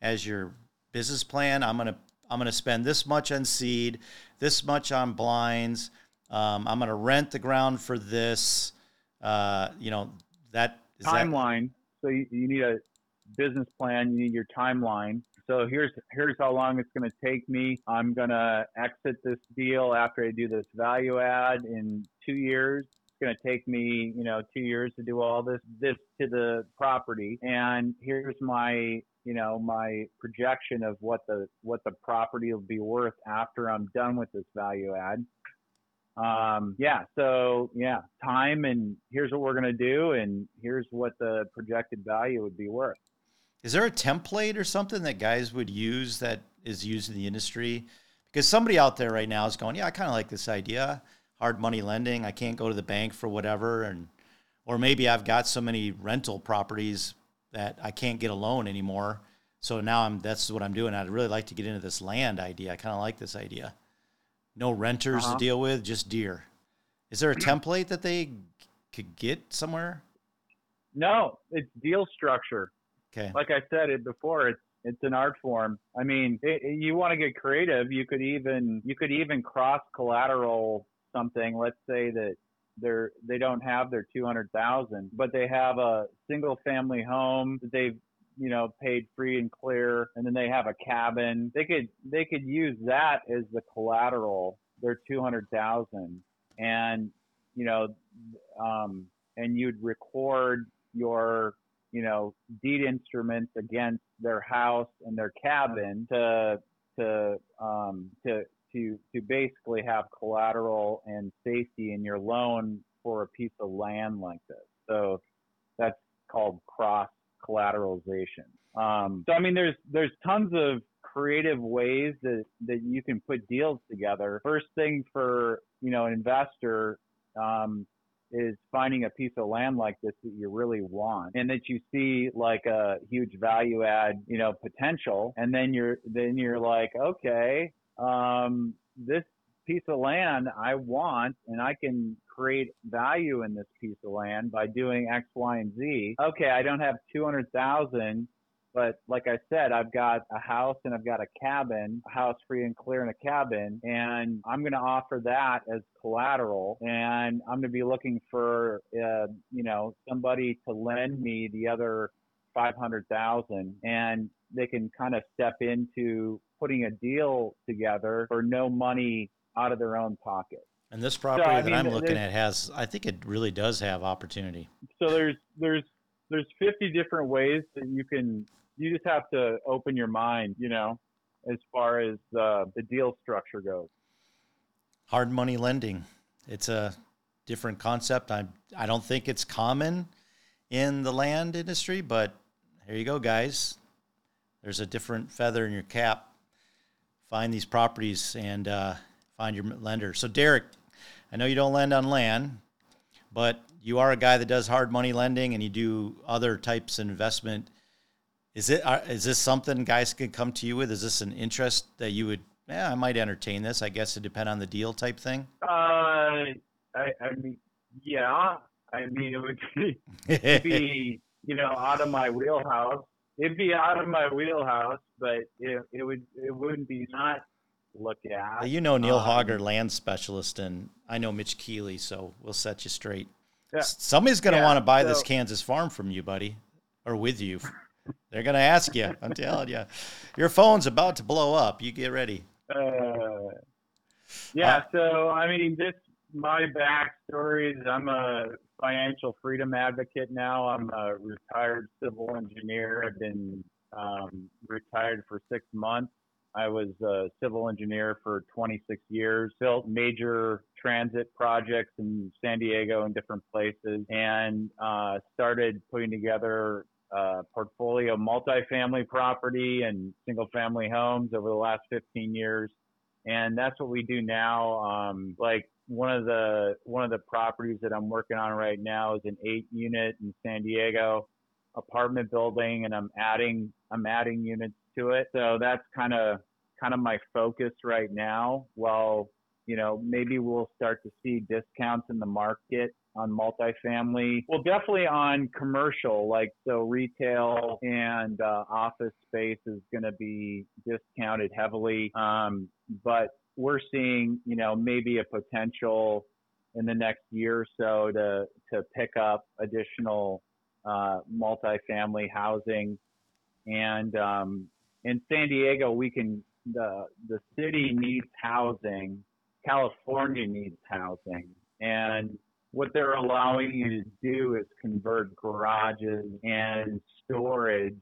as your business plan? I'm gonna I'm gonna spend this much on seed, this much on blinds. Um, I'm gonna rent the ground for this. Uh, you know that timeline. That... So you, you need a business plan. You need your timeline so here's here's how long it's going to take me. I'm going to exit this deal after I do this value add in two years. Going to take me, you know, two years to do all this this to the property. And here's my you know my projection of what the what the property will be worth after I'm done with this value add. Um, yeah, so yeah, time and here's what we're gonna do, and here's what the projected value would be worth. Is there a template or something that guys would use that is used in the industry? Because somebody out there right now is going, yeah, I kind of like this idea, hard money lending. I can't go to the bank for whatever, and or maybe I've got so many rental properties that I can't get a loan anymore. So now I'm that's what I'm doing. I'd really like to get into this land idea. I kind of like this idea. No renters uh-huh. to deal with, just deer. Is there a template that they could get somewhere? No, it's deal structure. Okay. Like I said it before, it's it's an art form. I mean, it, it, you want to get creative. You could even you could even cross collateral something. Let's say that they're they don't have their two hundred thousand, but they have a single family home that they've you know paid free and clear, and then they have a cabin. They could they could use that as the collateral. Their two hundred thousand, and you know, um, and you'd record your you know, deed instruments against their house and their cabin to to um, to to to basically have collateral and safety in your loan for a piece of land like this. So that's called cross collateralization. Um, so I mean, there's there's tons of creative ways that that you can put deals together. First thing for you know an investor um, is finding a piece of land like this that you really want and that you see like a huge value add you know potential and then you're then you're like okay um, this piece of land I want and I can create value in this piece of land by doing X, Y, and Z. Okay, I don't have 200,000 but like I said, I've got a house and I've got a cabin, a house free and clear and a cabin, and I'm going to offer that as collateral. And I'm going to be looking for, uh, you know, somebody to lend me the other 500,000 and they can kind of step into putting a deal together for no money out of their own pocket. And this property so, that mean, I'm looking at has, I think it really does have opportunity. So there's, there's, there's 50 different ways that you can you just have to open your mind, you know, as far as uh, the deal structure goes. Hard money lending. It's a different concept. I I don't think it's common in the land industry, but here you go, guys. There's a different feather in your cap. Find these properties and uh, find your lender. So, Derek, I know you don't lend on land, but you are a guy that does hard money lending and you do other types of investment is it uh, is this something guys could come to you with? Is this an interest that you would? Yeah, I might entertain this. I guess it depend on the deal type thing. Uh, I, I mean, yeah. I mean, it would be, you know out of my wheelhouse. It'd be out of my wheelhouse, but it, it would it wouldn't be not look at. You know Neil um, Hauger, land specialist, and I know Mitch Keeley, so we'll set you straight. Yeah. Somebody's going to yeah, want to buy so, this Kansas farm from you, buddy, or with you. They're going to ask you. I'm telling you, your phone's about to blow up. You get ready. Uh, yeah. Uh, so I mean, this my backstory is I'm a financial freedom advocate now. I'm a retired civil engineer. I've been um, retired for six months. I was a civil engineer for 26 years, built major transit projects in San Diego and different places, and uh, started putting together uh, portfolio multifamily property and single family homes over the last 15 years. And that's what we do now. Um, like one of the, one of the properties that I'm working on right now is an eight unit in San Diego apartment building and I'm adding, I'm adding units to it. So that's kind of, kind of my focus right now. Well, you know, maybe we'll start to see discounts in the market on multifamily. Well, definitely on commercial, like so retail and uh, office space is going to be discounted heavily. Um, but we're seeing, you know, maybe a potential in the next year or so to to pick up additional uh, multifamily housing. And um, in San Diego, we can the the city needs housing. California needs housing, and what they're allowing you to do is convert garages and storage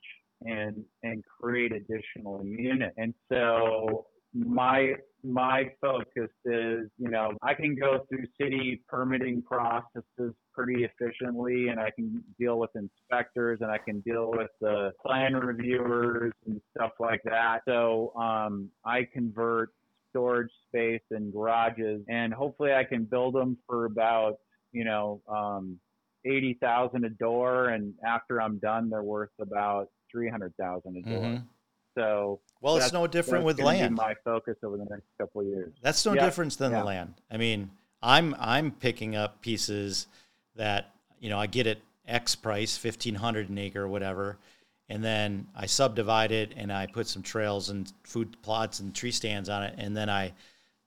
and and create additional units. And so my my focus is, you know, I can go through city permitting processes pretty efficiently and I can deal with inspectors and I can deal with the plan reviewers and stuff like that. So um, I convert storage space and garages and hopefully I can build them for about you know, um, eighty thousand a door, and after I'm done, they're worth about three hundred thousand a door. Mm-hmm. So well, it's no different with land. my focus over the next couple of years. That's no yep. difference than yeah. the land. I mean, I'm I'm picking up pieces that you know I get at X price, fifteen hundred an acre or whatever, and then I subdivide it and I put some trails and food plots and tree stands on it, and then I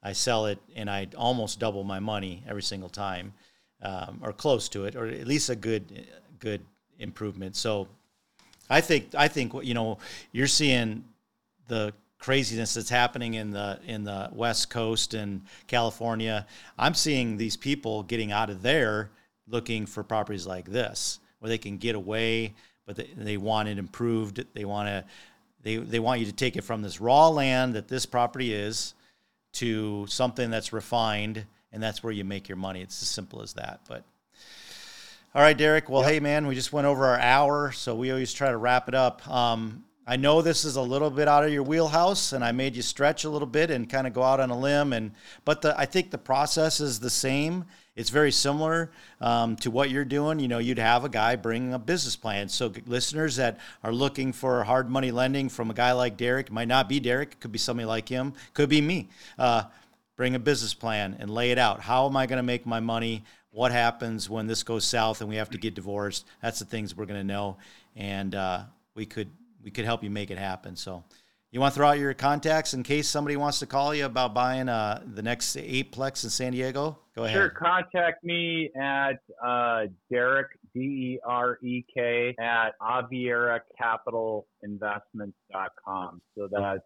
I sell it and I almost double my money every single time um, or close to it, or at least a good good improvement. So I think I think what you know you're seeing the craziness that's happening in the in the West Coast and California. I'm seeing these people getting out of there looking for properties like this where they can get away, but they, they want it improved. They want to they they want you to take it from this raw land that this property is to something that's refined, and that's where you make your money. It's as simple as that. But all right, Derek. Well, yep. hey, man, we just went over our hour, so we always try to wrap it up. Um, I know this is a little bit out of your wheelhouse, and I made you stretch a little bit and kind of go out on a limb. And but the, I think the process is the same. It's very similar um, to what you're doing. You know, you'd have a guy bring a business plan. So listeners that are looking for hard money lending from a guy like Derek, might not be Derek, it could be somebody like him, could be me. Uh, bring a business plan and lay it out. How am I going to make my money? what happens when this goes south and we have to get divorced. That's the things we're going to know, and uh, we could we could help you make it happen. So, you want to throw out your contacts in case somebody wants to call you about buying uh, the next eightplex in San Diego. Go ahead. Sure, contact me at uh, Derek D E R E K at AviaraCapitalInvestments.com. So that's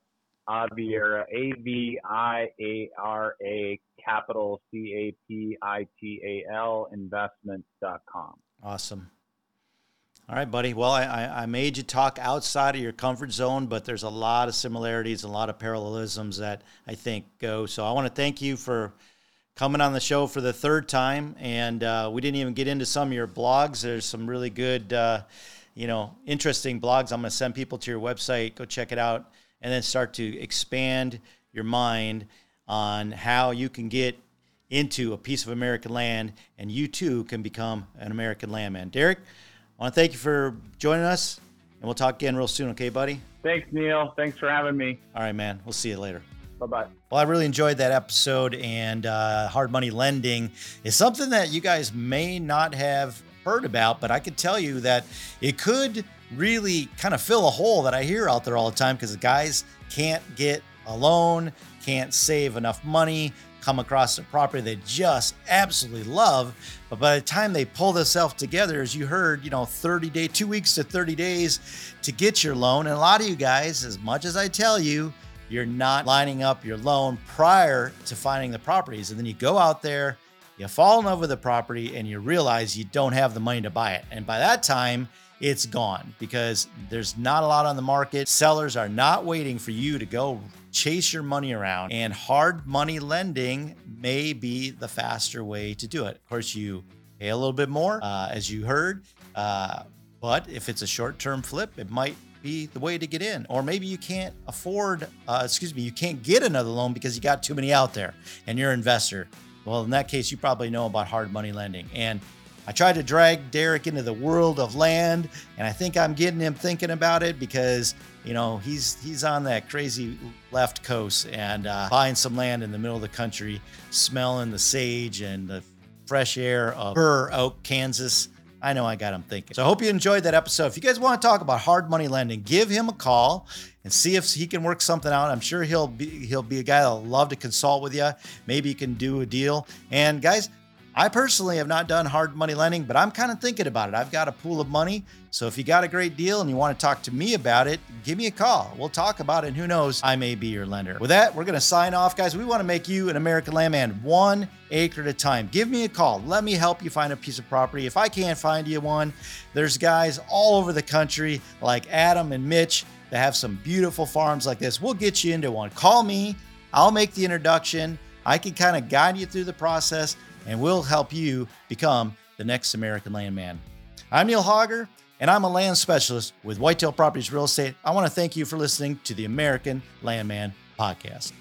Aviara, A V I A R A, capital C A P I T A L, investments.com. Awesome. All right, buddy. Well, I, I made you talk outside of your comfort zone, but there's a lot of similarities, and a lot of parallelisms that I think go. So I want to thank you for coming on the show for the third time. And uh, we didn't even get into some of your blogs. There's some really good, uh, you know, interesting blogs. I'm going to send people to your website. Go check it out and then start to expand your mind on how you can get into a piece of American land and you too can become an American landman. Derek, I want to thank you for joining us and we'll talk again real soon, okay, buddy? Thanks, Neil. Thanks for having me. All right, man. We'll see you later. Bye bye. Well, I really enjoyed that episode, and uh, hard money lending is something that you guys may not have heard about, but I could tell you that it could really kind of fill a hole that I hear out there all the time because the guys can't get a loan, can't save enough money, come across a property they just absolutely love. But by the time they pull themselves together, as you heard, you know, 30 day, two weeks to 30 days to get your loan. And a lot of you guys, as much as I tell you, you're not lining up your loan prior to finding the properties. And then you go out there, you fall in love with the property, and you realize you don't have the money to buy it. And by that time, it's gone because there's not a lot on the market. Sellers are not waiting for you to go chase your money around, and hard money lending may be the faster way to do it. Of course, you pay a little bit more, uh, as you heard, uh, but if it's a short term flip, it might be the way to get in. Or maybe you can't afford, uh, excuse me, you can't get another loan because you got too many out there and you're an investor. Well, in that case, you probably know about hard money lending. And I tried to drag Derek into the world of land, and I think I'm getting him thinking about it because you know he's he's on that crazy left coast and uh, buying some land in the middle of the country, smelling the sage and the fresh air of Burr Oak, Kansas. I know I got him thinking. So I hope you enjoyed that episode. If you guys want to talk about hard money lending, give him a call and see if he can work something out. I'm sure he'll be he'll be a guy that'll love to consult with you. Maybe you can do a deal. And guys, I personally have not done hard money lending, but I'm kind of thinking about it. I've got a pool of money. So if you got a great deal and you want to talk to me about it, give me a call. We'll talk about it. And who knows, I may be your lender. With that, we're going to sign off, guys. We want to make you an American landman one acre at a time. Give me a call. Let me help you find a piece of property. If I can't find you one, there's guys all over the country like Adam and Mitch that have some beautiful farms like this. We'll get you into one. Call me. I'll make the introduction. I can kind of guide you through the process and we'll help you become the next American landman. I'm Neil Hauger, and I'm a land specialist with Whitetail Properties Real Estate. I want to thank you for listening to the American Landman Podcast.